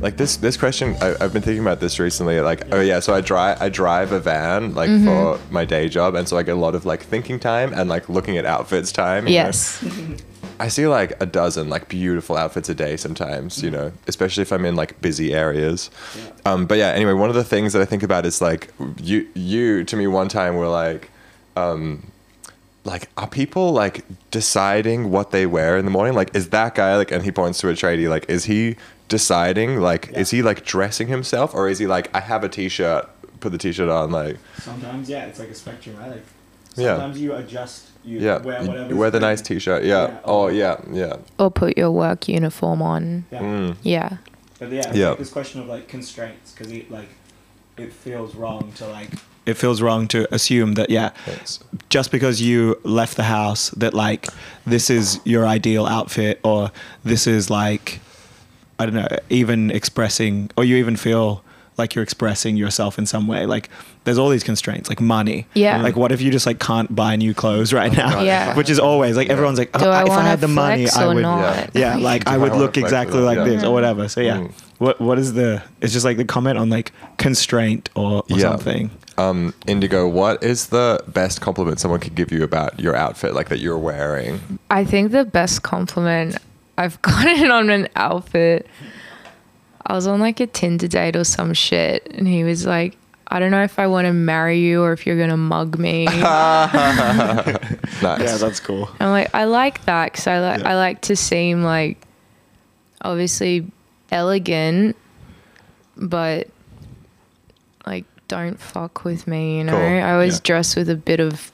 like this this question I, I've been thinking about this recently like oh yeah so I drive I drive a van like mm-hmm. for my day job and so I get a lot of like thinking time and like looking at outfits time you know? [laughs] I see like a dozen like beautiful outfits a day sometimes, you know, especially if I'm in like busy areas. Um, but yeah, anyway, one of the things that I think about is like you you to me one time were like um like are people like deciding what they wear in the morning? Like is that guy like and he points to a tradie, like is he deciding like is he like dressing himself or is he like I have a t-shirt, put the t-shirt on like Sometimes, yeah, it's like a spectrum, right? Like, Yeah. sometimes you adjust. You yeah, wear whatever. you wear the nice t-shirt. Yeah. Yeah. Oh yeah, yeah. Or put your work uniform on. Yeah. Mm. Yeah. But yeah, it's Yeah. like this question of like constraints because it like it feels wrong to like it feels wrong to assume that yeah Thanks. just because you left the house that like this is your ideal outfit or this is like I don't know even expressing or you even feel like you're expressing yourself in some way like there's all these constraints like money Yeah. like what if you just like can't buy new clothes right now God. Yeah. which is always like everyone's like oh, I if I had the money I would not? yeah [laughs] like Do I I would wanna look exactly like that? this Yeah. or whatever so yeah Mm. what what is the it's just like the comment on like constraint or, or Yeah. something Um, Indigo, what is the best compliment someone could give you about your outfit, like that you're wearing? I think the best compliment I've [laughs] gotten on an outfit. I was on like a Tinder date or some shit, and he was like, I don't know if I want to marry you or if you're gonna mug me. [laughs] Nice. Yeah, that's cool. I'm like, I like that because I like Yeah. I like to seem like obviously elegant, but like don't fuck with me. You know, Cool. I always Yeah. dress with a bit of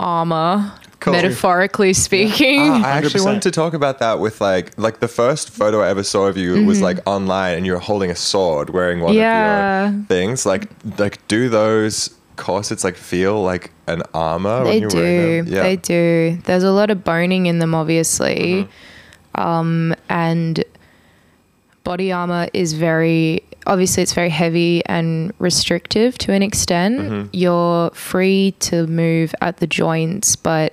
armor, Cool. metaphorically speaking. Ah, I actually 100%. wanted to talk about that with like like the first photo I ever saw of you was like online and you were holding a sword wearing one Mm-hmm. Yeah. of your things. Like like do those corsets like feel like an armor They when you're do. wearing them? Yeah. They do. There's a lot of boning in them, obviously. Mm-hmm. Um, and body armor is very, obviously, it's very heavy and restrictive to an extent. Mm-hmm. You're free to move at the joints, but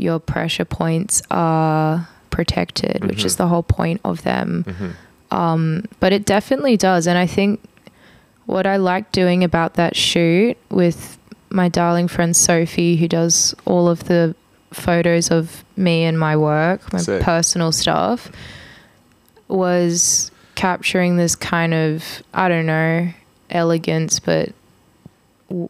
your pressure points are protected, which Mm-hmm. is the whole point of them. Um, but it definitely does. And I think what I like doing about that shoot with my darling friend Sophie, who does all of the photos of me and my work, my Sick. personal stuff, was capturing this kind of, I don't know, elegance, but w-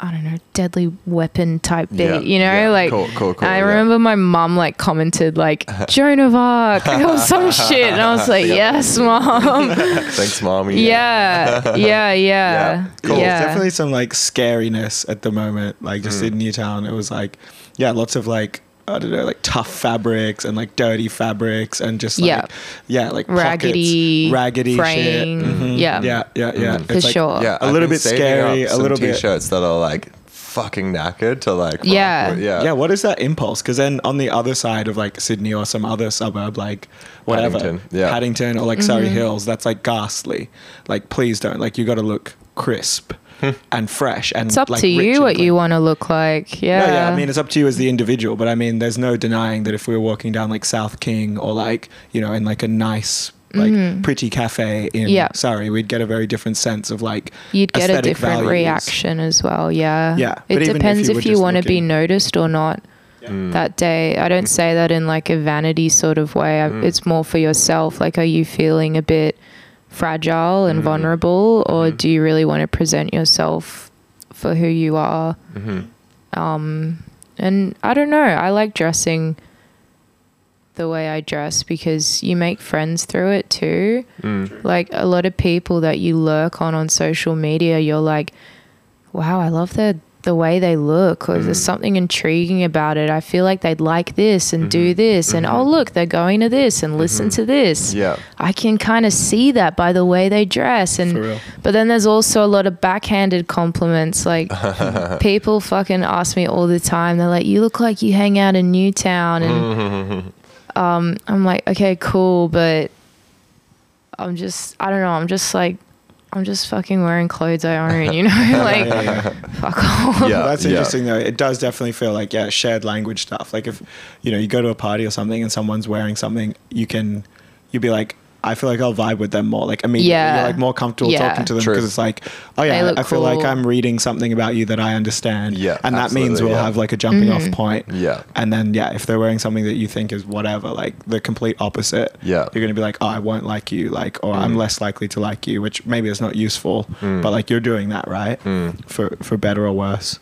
I don't know, deadly weapon type beat, Yeah, you know? yeah. Like, Cool, cool, cool, I yeah. remember my mum like commented, like, [laughs] Joan of Arc [laughs] or some [laughs] shit. And I was like, yes, mom. Thanks, mommy. Yeah, yeah, yeah. Cool. There's definitely some like scariness at the moment. Like just Mm. in Newtown, it was like, yeah, lots of like I don't know, like tough fabrics and like dirty fabrics and just like, Yeah. yeah, like Raggedy, pockets, raggedy fraying. shit. Mhm. Yeah. yeah, yeah, yeah. Mhm. For like- sure. Yeah, A I've little been bit scary, up a some little bit- t-shirts that are like fucking knackered to like Yeah. with- yeah. Yeah, what is that impulse? Because then on the other side of like Sydney or some other suburb, like whatever, Paddington, yeah. Paddington or like Mm-hmm. Surry Hills, that's like ghastly. Like, please don't. Like, you got to look crisp and fresh and It's up like, to you what clean. you want to look like. Yeah. Yeah, yeah. I mean, it's up to you as the individual, but I mean, there's no denying that if we were walking down like South King or like you know in like a nice like mm. pretty cafe in Mm-hmm. Yeah. Surry, we'd get a very different sense of like You'd get a different values. reaction as well. Yeah. Yeah, It if depends you if you, just want to be noticed or not mm. that day. I don't say that in like a vanity sort of way. I mm. It's more for yourself. Like, are you feeling a bit fragile and vulnerable, or mm-hmm. do you really want to present yourself for who you are? Mm-hmm. Um, and I don't know. I like dressing the way I dress because you make friends through it too. Mm. Like a lot of people that you lurk on on social media, you're like, wow, I love the the way they look, or there's mm. something intriguing about it. I feel like they'd like this and do mm-hmm. this, and oh mm-hmm. look, they're going to this and listen mm-hmm. to this. Yeah. I can kind of see that by the way they dress, and For real. but then there's also a lot of backhanded compliments. Like [laughs] people fucking ask me all the time. They're like, "You look like you hang out in Newtown," and [laughs] um, I'm like, "Okay, cool," but I'm just, I don't know. I'm just like, I'm just fucking wearing clothes I own. You know, [laughs] like Yeah, [laughs] yeah. fuck off. Yeah. That's yeah. interesting though. It does definitely feel like yeah, shared language stuff. Like if you know you go to a party or something and someone's wearing something, you can you'd be like, I feel like I'll vibe with them more. Like immediately, Yeah. you're like more comfortable Yeah. talking to them because it's like, oh yeah, look I feel like. I'm reading something about you that I understand. Yeah, and that means we'll yeah. have like a jumping Mm-hmm. off point. Yeah. and then yeah, if they're wearing something that you think is whatever, like the complete opposite. Yeah. Mm. you're gonna be like, oh, I won't like you, like, or I'm less likely to like you, which maybe is not useful, but like you're doing that right Mm. for for better or worse.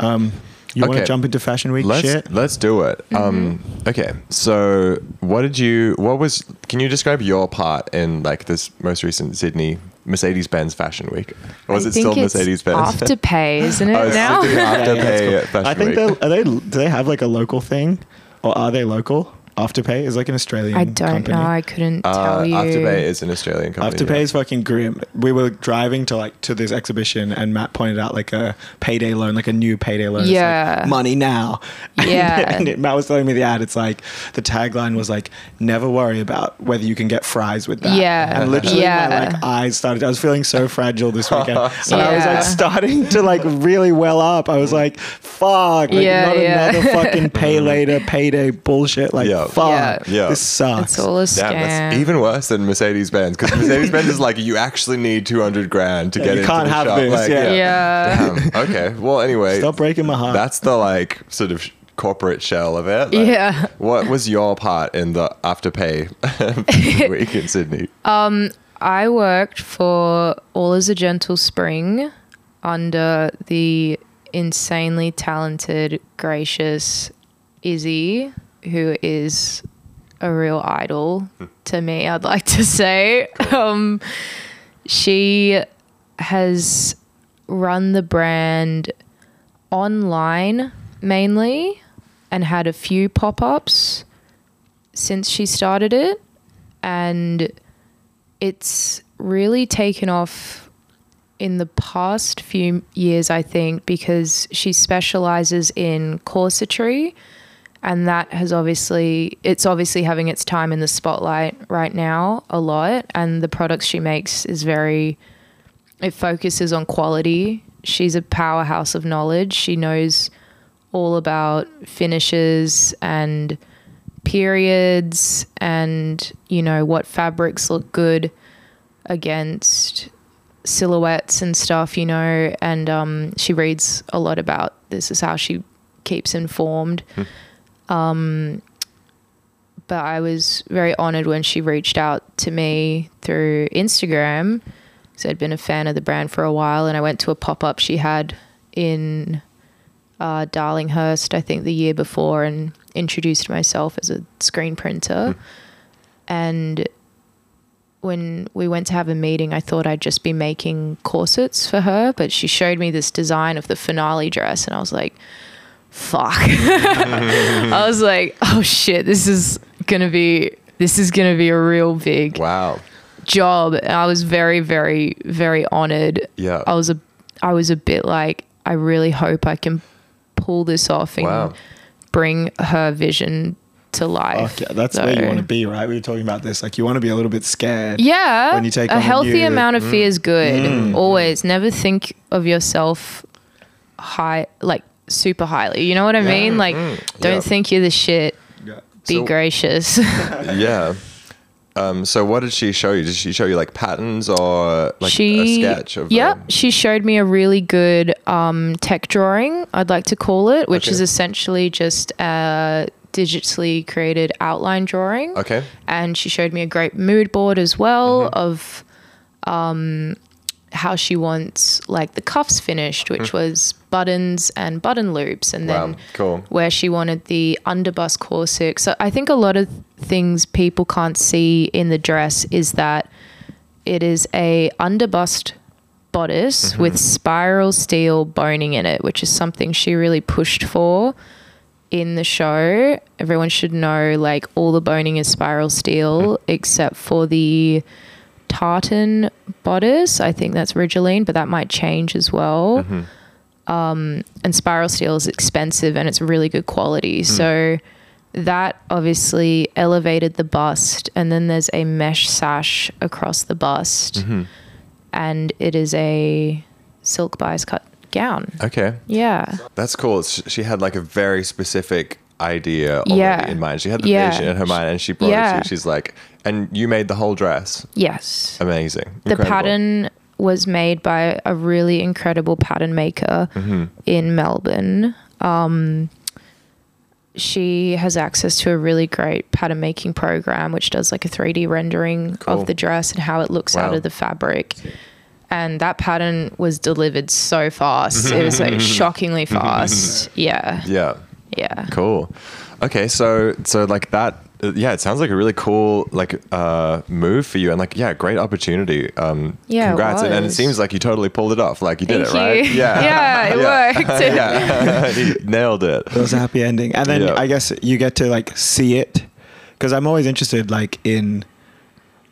Um, you want to jump into Fashion Week Let's shit? let's do it. Um, okay, so what did you? What was? Can you describe your part in like this most recent Sydney Mercedes Benz Fashion Week? Or was I it think still Mercedes Benz? Afterpay, isn't it [laughs] Oh, now? Sydney Yeah, Afterpay yeah, that's Fashion I think Week. they are they do they have like a local thing, or are they local? Afterpay is like an Australian. Company. I don't company. know. I couldn't Uh, tell you. Afterpay is an Australian company. Afterpay yeah. is fucking grim. We were driving to like to this exhibition, and Matt pointed out like a payday loan, like a new payday loan. It's like, Yeah. money now. [laughs] Yeah. and, it, Matt was telling me the ad. It's like the tagline was like, "Never worry about whether you can get fries with that." Yeah. and literally Yeah. my like eyes started. I was feeling so fragile this weekend, [laughs] and I was like starting to like really well up. I was like, "Fuck!" Like, Yeah, not yeah. another fucking [laughs] pay later payday bullshit. Like, Yeah. fuck. Yeah. Yeah. This sucks. It's all a scam. Damn, that's even worse than Mercedes Benz because Mercedes Benz is like you actually need two hundred grand to Yeah, get you into can't the have shop. this, Like, yeah. yeah. Damn. Okay. Well, anyway, Stop breaking my heart. that's the like sort of corporate shell of it. Like, Yeah. What was your part in the afterpay [laughs] [laughs] week in Sydney? Um, I worked for All is a Gentle Spring under the insanely talented, gracious Izzy, who is a real idol to me, I'd like to say. Um, she has run the brand online mainly and had a few pop ups since she started it. And it's really taken off in the past few years, I think, because she specializes in corsetry. And that has obviously, it's obviously having its time in the spotlight right now a lot. And the products she makes is very, it focuses on quality. She's a powerhouse of knowledge. She knows all about finishes and periods and, you know, what fabrics look good against silhouettes and stuff, you know, and um, she reads a lot about this is how she keeps informed. Um, but I was very honored when she reached out to me through Instagram. So I'd been a fan of the brand for a while, and I went to a pop up she had in uh, Darlinghurst, I think the year before, and introduced myself as a screen printer. And when we went to have a meeting, I thought I'd just be making corsets for her, but she showed me this design of the finale dress, and I was like, fuck. [laughs] I was like, oh shit, this is gonna be this is gonna be a real big Wow. job. And I was very, very, very honored. Yeah. I was a I was a bit like, I really hope I can pull this off and Wow. bring her vision to life. Fuck yeah, that's where you want to be, right? We were talking about this. Like you want to be a little bit scared. Yeah. when you take a on a healthy new- amount of fear is good. Mm. Always. Never think of yourself high like super highly. You know what I mean? Like don't Yeah. think you're the shit. Yeah. Be So- gracious. [laughs] yeah. Um, so what did she show you? Did she show you like patterns or like she a sketch of? yeah um, she showed me a really good um, tech drawing i'd like to call it which Okay. is essentially just a digitally created outline drawing Okay. and she showed me a great mood board as well Mm-hmm. of um, how she wants like the cuffs finished which was buttons and button loops and Mm. Wow. then Cool. where she wanted the underbust corset. So I think a lot of things people can't see in the dress is that it is a underbust bodice with spiral steel boning in it, which is something she really pushed for in the show. Everyone should know like all the boning is spiral steel except for the tartan bodice. I think that's Rigilene, but that might change as well mm-hmm. um, and spiral steel is expensive and it's really good quality. Mm. So that obviously elevated the bust, and then there's a mesh sash across the bust, mm-hmm. and it is a silk bias cut gown. Okay. Yeah, That's cool. She had like a very specific idea Yeah. in mind. She had the Yeah. vision in her mind and she brought it to you. She's like, and you made the whole dress. yes. Amazing. The pattern was made by a really incredible pattern maker Mm-hmm. in Melbourne. Um, she has access to a really great pattern making program, which does like a 3D rendering Cool. of the dress and how it looks out of the fabric. And that pattern was delivered so fast. it was like [laughs] shockingly [laughs] fast. Yeah. Yeah. Yeah. Cool. Okay, so so like that. Yeah, it sounds like a really cool like uh, move for you, and like yeah, great opportunity. Um, Yeah, it congrats, and, and it seems like you totally pulled it off. Like you did Thank it right. you. Yeah, [laughs] Yeah, it [laughs] worked. [laughs] yeah, you nailed it. It was a happy ending. And then Yeah. I guess you get to like see it because I'm always interested like in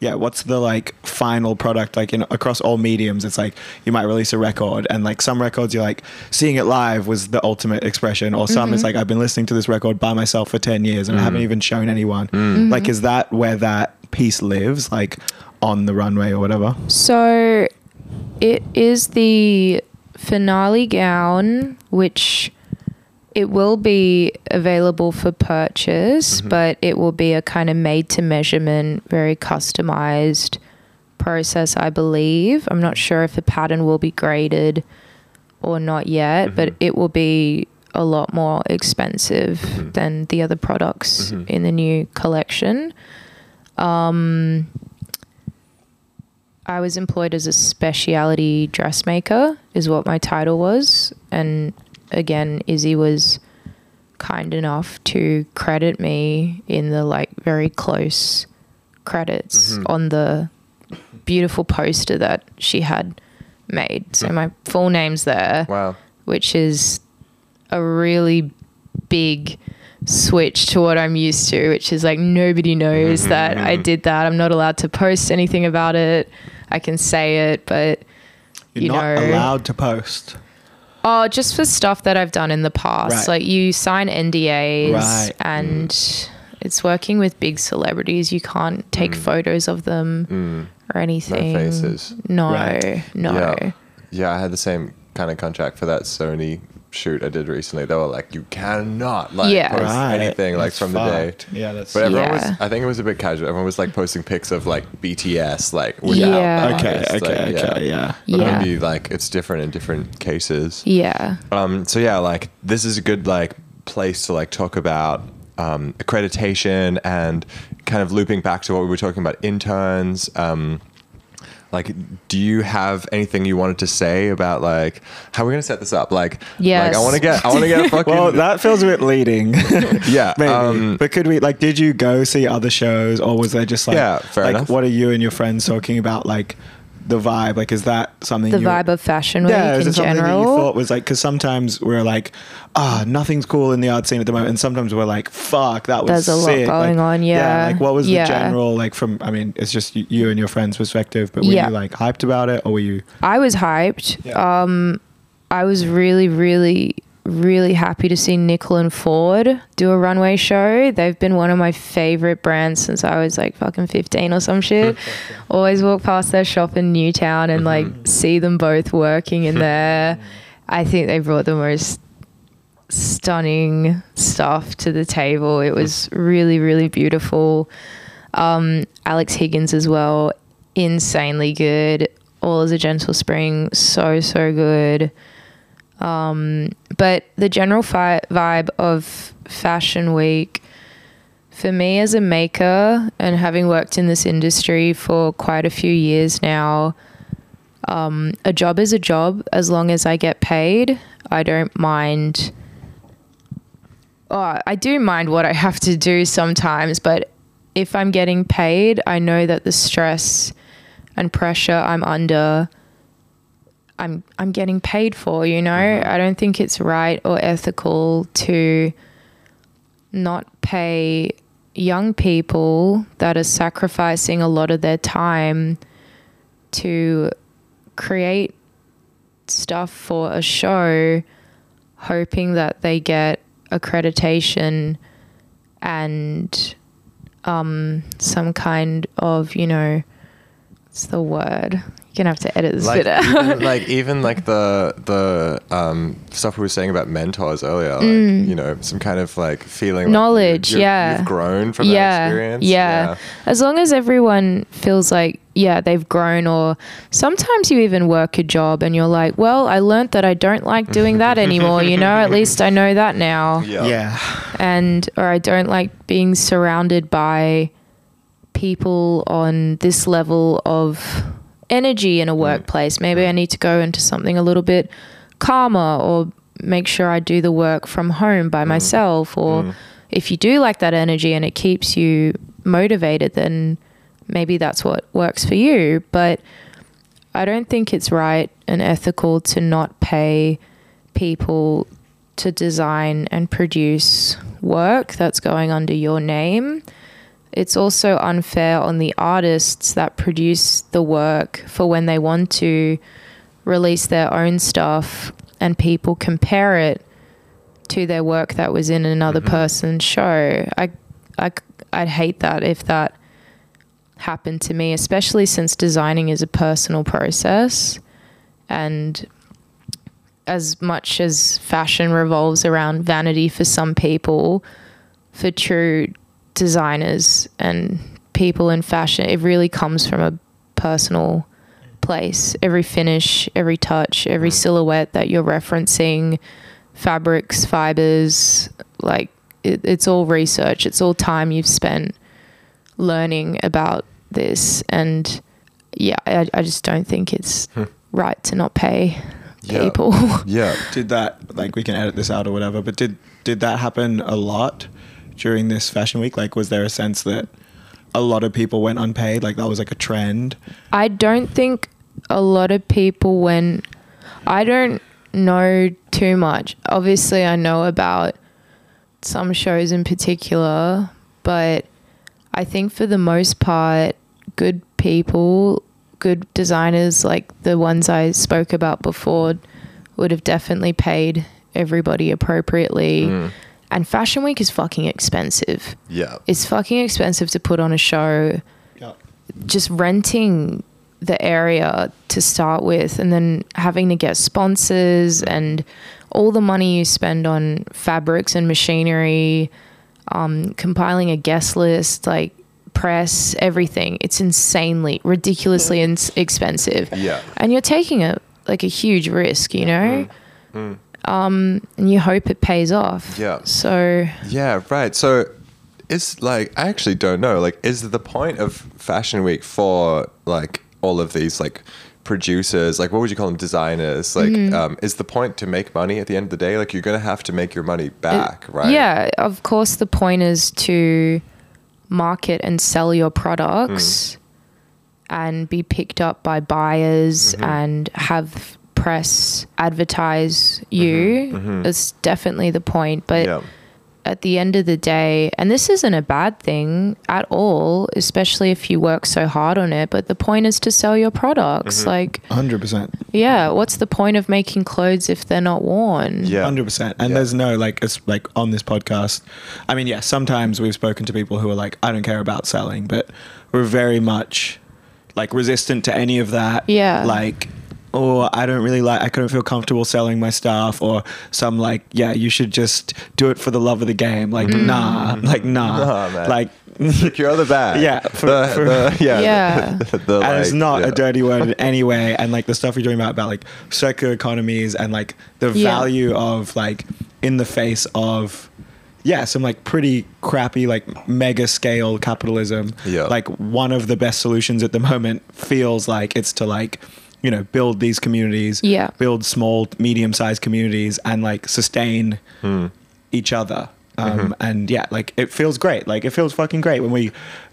yeah, what's the like final product like in across all mediums? It's like you might release a record and like some records you're like seeing it live was the ultimate expression or some Mm-hmm. it's like I've been listening to this record by myself for 10 years and I Mm. haven't even shown anyone. Like is that where that piece lives like on the runway or whatever? So it is the finale gown, which it will be available for purchase, mm-hmm. but it will be a kind of made to measurement, very customized process, I believe. I'm not sure if the pattern will be graded or not yet, mm-hmm. but it will be a lot more expensive mm-hmm. than the other products in the new collection. Um, I was employed as a speciality dressmaker, is what my title was. And again, Izzy was kind enough to credit me in the like very close credits on the beautiful poster that she had made. So my full name's there Wow. which is a really big switch to what I'm used to, which is like nobody knows Mm-hmm, that I did that. I'm not allowed to post anything about it. I can say it, but You're you not know, allowed to post. Oh, just for stuff that I've done in the past. Right. Like you sign NDAs Right. and it's working with big celebrities. You can't take photos of them or anything. Mm. faces. No, Right. no. Yeah. Yeah, I had the same kind of contract for that Sony shoot I did recently. They were like, you cannot like Yeah. post Right. anything like That's from the day. Yeah, that's. But everyone was, I think it was a bit casual. Everyone was like posting pics of like BTS, like without Yeah. okay, artist, okay, like, okay, yeah. But Yeah. maybe like it's different in different cases. Yeah. Um, so yeah, like this is a good like place to like talk about um, accreditation and kind of looping back to what we were talking about interns. Um, like, do you have anything you wanted to say about like how we're gonna set this up? Like, yeah like I want to get, I want to get a [laughs] fucking Well, that feels a bit leading. [laughs] yeah, Maybe. um, but could we like? Did you go see other shows, or was there just like? Yeah, fair like, enough. What are you and your friends talking about? Like the vibe. Like, is that something? The vibe of Fashion Week Yeah, is in it something that you thought was like? Because sometimes we're like, ah, nothing's cool in the art scene at the moment, and sometimes we're like, fuck, that was There's a lot sick. going Like, on, yeah. Like, what was Yeah. the general like from? I mean, it's just you and your friends' perspective, but were Yeah. you like hyped about it, or were you? I was hyped. Yeah. Um, I was really, really, really happy to see Nicol and Ford do a runway show. They've been one of my favorite brands since I was like fucking 15 or some shit. [laughs] Always walk past their shop in Newtown and like see them both working in [laughs] there. I think they brought the most stunning stuff to the table. It was really, really beautiful. Um, Alix Higgins as well, insanely good. All is a Gentle Spring, so so good. Um, but the general fi- vibe of Fashion Week, for me as a maker and having worked in this industry for quite a few years now, um, a job is a job as long as I get paid. I don't mind. Oh, I do mind what I have to do sometimes, but if I'm getting paid, I know that the stress and pressure I'm under I'm I'm getting paid for, you know? I don't think it's right or ethical to not pay young people that are sacrificing a lot of their time to create stuff for a show hoping that they get accreditation and um some kind of, you know, what's the word? You're gonna have to edit this like bit out. even, [laughs] like even like the the um, stuff we were saying about mentors earlier, like you know, some kind of like feeling like Mm. Knowledge, you're- yeah. you've grown from that yeah, experience. Yeah. As long as everyone feels like, yeah, they've grown, or sometimes you even work a job and you're like, well, I learned that I don't like doing that [laughs] anymore, you know, at least I know that now. yeah, Yeah. And, or I don't like being surrounded by people on this level of energy in a mm. workplace. Maybe mm. I need to go into something a little bit calmer or make sure I do the work from home by mm. myself. Or if you do like that energy and it keeps you motivated, then maybe that's what works for you. But I don't think it's right and ethical to not pay people to design and produce work that's going under your name. It's also unfair on the artists that produce the work for when they want to release their own stuff and people compare it to their work that was in another mm-hmm. person's show. I, I, I'd hate that if that happened to me, especially since designing is a personal process. And as much as fashion revolves around vanity for some people, for true designers and people in fashion, it really comes from a personal place. Every finish, every touch, every silhouette that you're referencing, fabrics, fibers, like it, it's all research. It's all time you've spent learning about this. And yeah, I, I just don't think it's Hmm. right to not pay Yeah. people. [laughs] Yeah. Did that like we can edit this out or whatever? But did did that happen a lot during this fashion week? Like, was there a sense that a lot of people went unpaid? Like that was like a trend. I don't think a lot of people went. I don't know too much. Obviously, I know about some shows in particular, but I think for the most part, good people, good designers like the ones I spoke about before would have definitely paid everybody appropriately. Mm. And Fashion Week is fucking expensive. Yeah. It's fucking expensive to put on a show Yeah. just renting the area to start with and then having to get sponsors and all the money you spend on fabrics and machinery um, compiling a guest list like press everything it's insanely ridiculously ins- expensive Yeah. and you're taking a like a huge risk you know Mm. Um, and you hope it pays off Yeah. so Yeah, right. So it's like I actually don't know. Like is the point of Fashion Week for like all of these like producers, like what would you call them designers? Like Mm-hmm. um is the point to make money at the end of the day? Like you're to have to make your money back, right? Yeah, of course, the point is to market and sell your products and be picked up by buyers and have press advertise you. Mm-hmm. Mm-hmm. That's definitely the point. But Yeah. at the end of the day, and this isn't a bad thing at all, especially if you work so hard on it, but the point is to sell your products. Mm-hmm. Like, Hundred percent. yeah, what's the point of making clothes if they're not worn? Yeah. Hundred percent. And Yeah. there's no like it's like on this podcast. I mean, yeah, sometimes we've spoken to people who are like, I don't care about selling, but we're very much like resistant to any of that. Yeah. Like or I don't really like I couldn't feel comfortable selling my stuff or some like, yeah, you should just do it for the love of the game. Like, mm. nah. Like nah. Nah, man. like Secure the bag. [laughs] Yeah, for- the, for- the- yeah. Yeah. [laughs] the, and it's not yeah. a dirty word in any way. [laughs] And like the stuff you're talking about about like circular economies and like the Yeah. value of like in the face of yeah, some like pretty crappy like mega scale capitalism. Yeah. Like one of the best solutions at the moment feels like it's to like you know build these communities, Yeah. build small, medium sized communities, and like sustain Hmm. each other. Um, Mm-hmm. And yeah, like it feels great. Like it feels fucking great when we,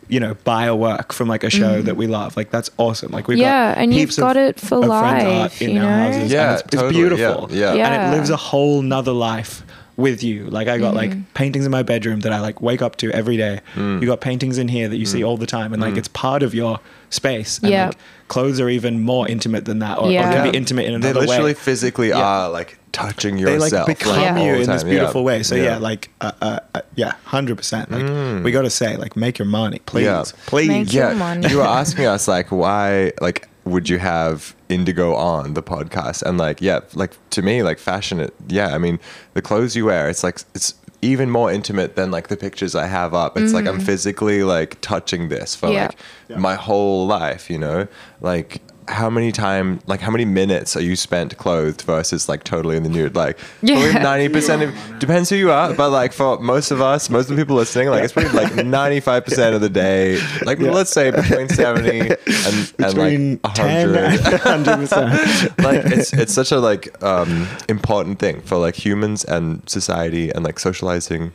you know, buy a work from like a show that we love. Like that's awesome. Like we Mm-hmm. Yeah, got and you've heaps got of- it for life, in you our know? houses, Yeah, it's, it's beautiful. yeah, yeah. and it lives a whole nother life with you. Like I got Mm-hmm. like paintings in my bedroom that I like wake up to every day. Mm. You got paintings in here that you see all the time, and like it's part of your space. And Yeah. like clothes are even more intimate than that, or, or can be intimate in another way. They another literally way. physically Yeah. are like touching yourself. they yourself. like become Yeah. you all in this beautiful Yeah. way. So yeah, like uh, uh, uh, yeah, hundred percent. Like we got to say, like, make your money, please, Yeah. please. Make yeah, your money. you were [laughs] asking us like why like would you have Indigo on the podcast? And like yeah, like to me like fashion. it- Yeah, I mean the clothes you wear, it's like it's even more intimate than like the pictures I have up. It's like I'm mm-hmm. physically like touching this for Yeah. like my whole life. You know, like. How many time, like how many minutes are you spent clothed versus like totally in the nude? Like Yeah. ninety percent of depends who you are, but like for most of us, most of the people listening, like it's probably like ninety five percent of the day. Like Yeah. let's say between seventy and, and Between like ten and hundred. hundred percent. like it's it's such a like um important thing for like humans and society and like socializing.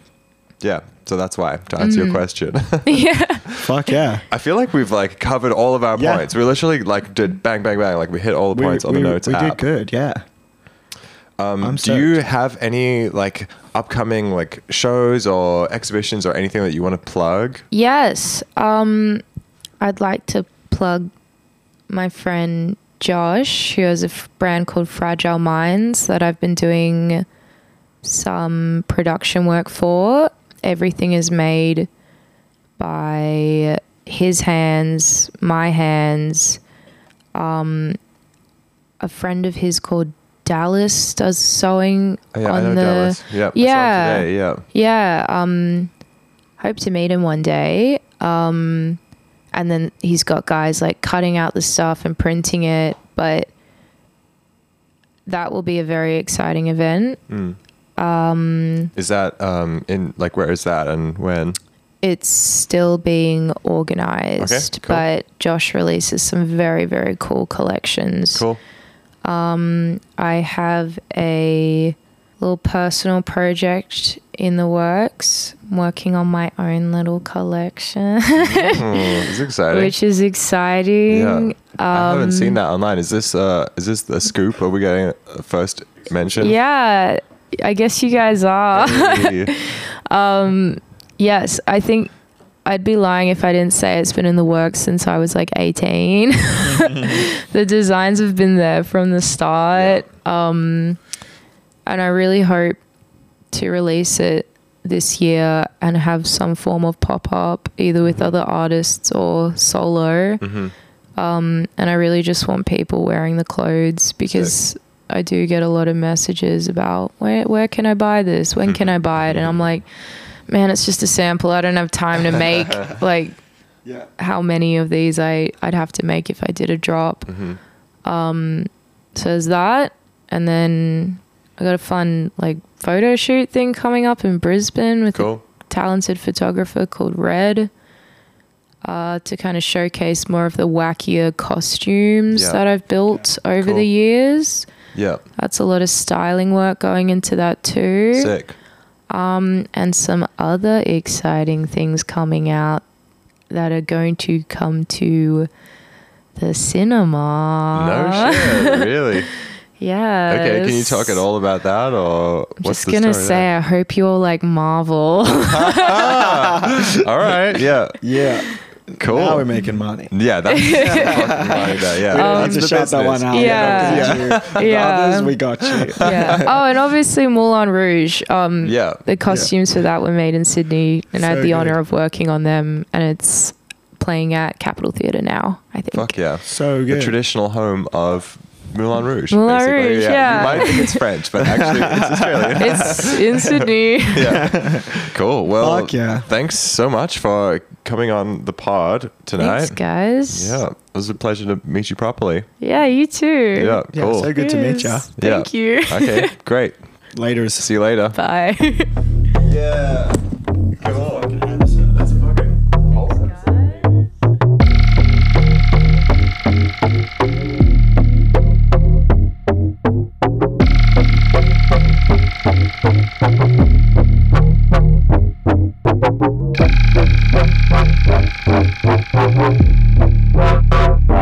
Yeah, so that's why to answer your question. [laughs] [laughs] yeah. Fuck yeah. I feel like we've like covered all of our Yeah. points. We literally like did bang bang bang like we hit all the points on the notes We app. did good. Yeah. Um, I'm do you have any like upcoming like shows or exhibitions or anything that you want to plug? Yes. Um, I'd like to plug my friend Josh, who has a f- brand called Fragile Minds that I've been doing some production work for. Everything is made by his hands, my hands. Um, a friend of his called Dallas does sewing Oh, yeah, on I know the Dallas. Yeah, I Yeah. today, yeah. yeah, um hope to meet him one day. Um and then he's got guys like cutting out the stuff and printing it, but that will be a very exciting event. Mm. Is that um in like where is that and when? it's still being organized, cool. but Josh releases some very, very cool collections. Cool. I have a little personal project in the works. I'm working on my own little collection, Hmm, it's [laughs] exciting. which is exciting. yeah. I haven't Um, seen that online. Is this uh is this the scoop? Are we getting a first mention? Yeah, I guess you guys are. Hey. [laughs] yes, I think I'd be lying if I didn't say it's been in the works since I was like 18. [laughs] the designs have been there from the start. Um, and I really hope to release it this year and have some form of pop up, either with other artists or solo. Mhm. Um, and I really just want people wearing the clothes because I do get a lot of messages about where where can I buy this? When can I buy it? And I'm like, man, it's just a sample. I don't have time to make [laughs] like Yeah. how many of these I I'd have to make if I did a drop. Mhm. Um, so there's that, and then I got a fun like photo shoot thing coming up in Brisbane with Cool. a talented photographer called Red. Uh, to kind of showcase more of the wackier costumes Yeah. that I've built over Cool. the years. Yeah. That's a lot of styling work going into that too. Sick. Um, and some other exciting things coming out that are going to come to the cinema. No [laughs] shit. Really? Yeah. Okay. Can you talk at all about that, or I'm what's just the gonna story say, there? I hope you all like Marvel. [laughs] all right. Yeah. Yeah. Cool. Now we're making money. Yeah. That's [laughs] fucking money there. Yeah. [laughs] We don't that's need to the shout that one out. Yeah. We don't. Yeah. Others, [laughs] we got you. yeah. Oh, and obviously Moulin Rouge. Um, Yeah. the costumes for that were made in Sydney, and I had the honor of working on them, and it's playing at Capitol Theatre now. I think. Fuck yeah. So good. The traditional home of Moulin Rouge. Moulin basically. Rouge, You yeah. might think it's French, but actually it's [laughs] Australian. It's in [laughs] Sydney. yeah. Cool. Well, Fuck yeah. thanks so much for coming on the pod tonight. Thanks, guys. Yeah. It was a pleasure to meet you properly. Yeah, you too. Yeah. Yeah, Cool. so good to meet ya. Yes. Thank you. okay. Great. Later. See you later. Bye. [laughs] Yeah. Thank you.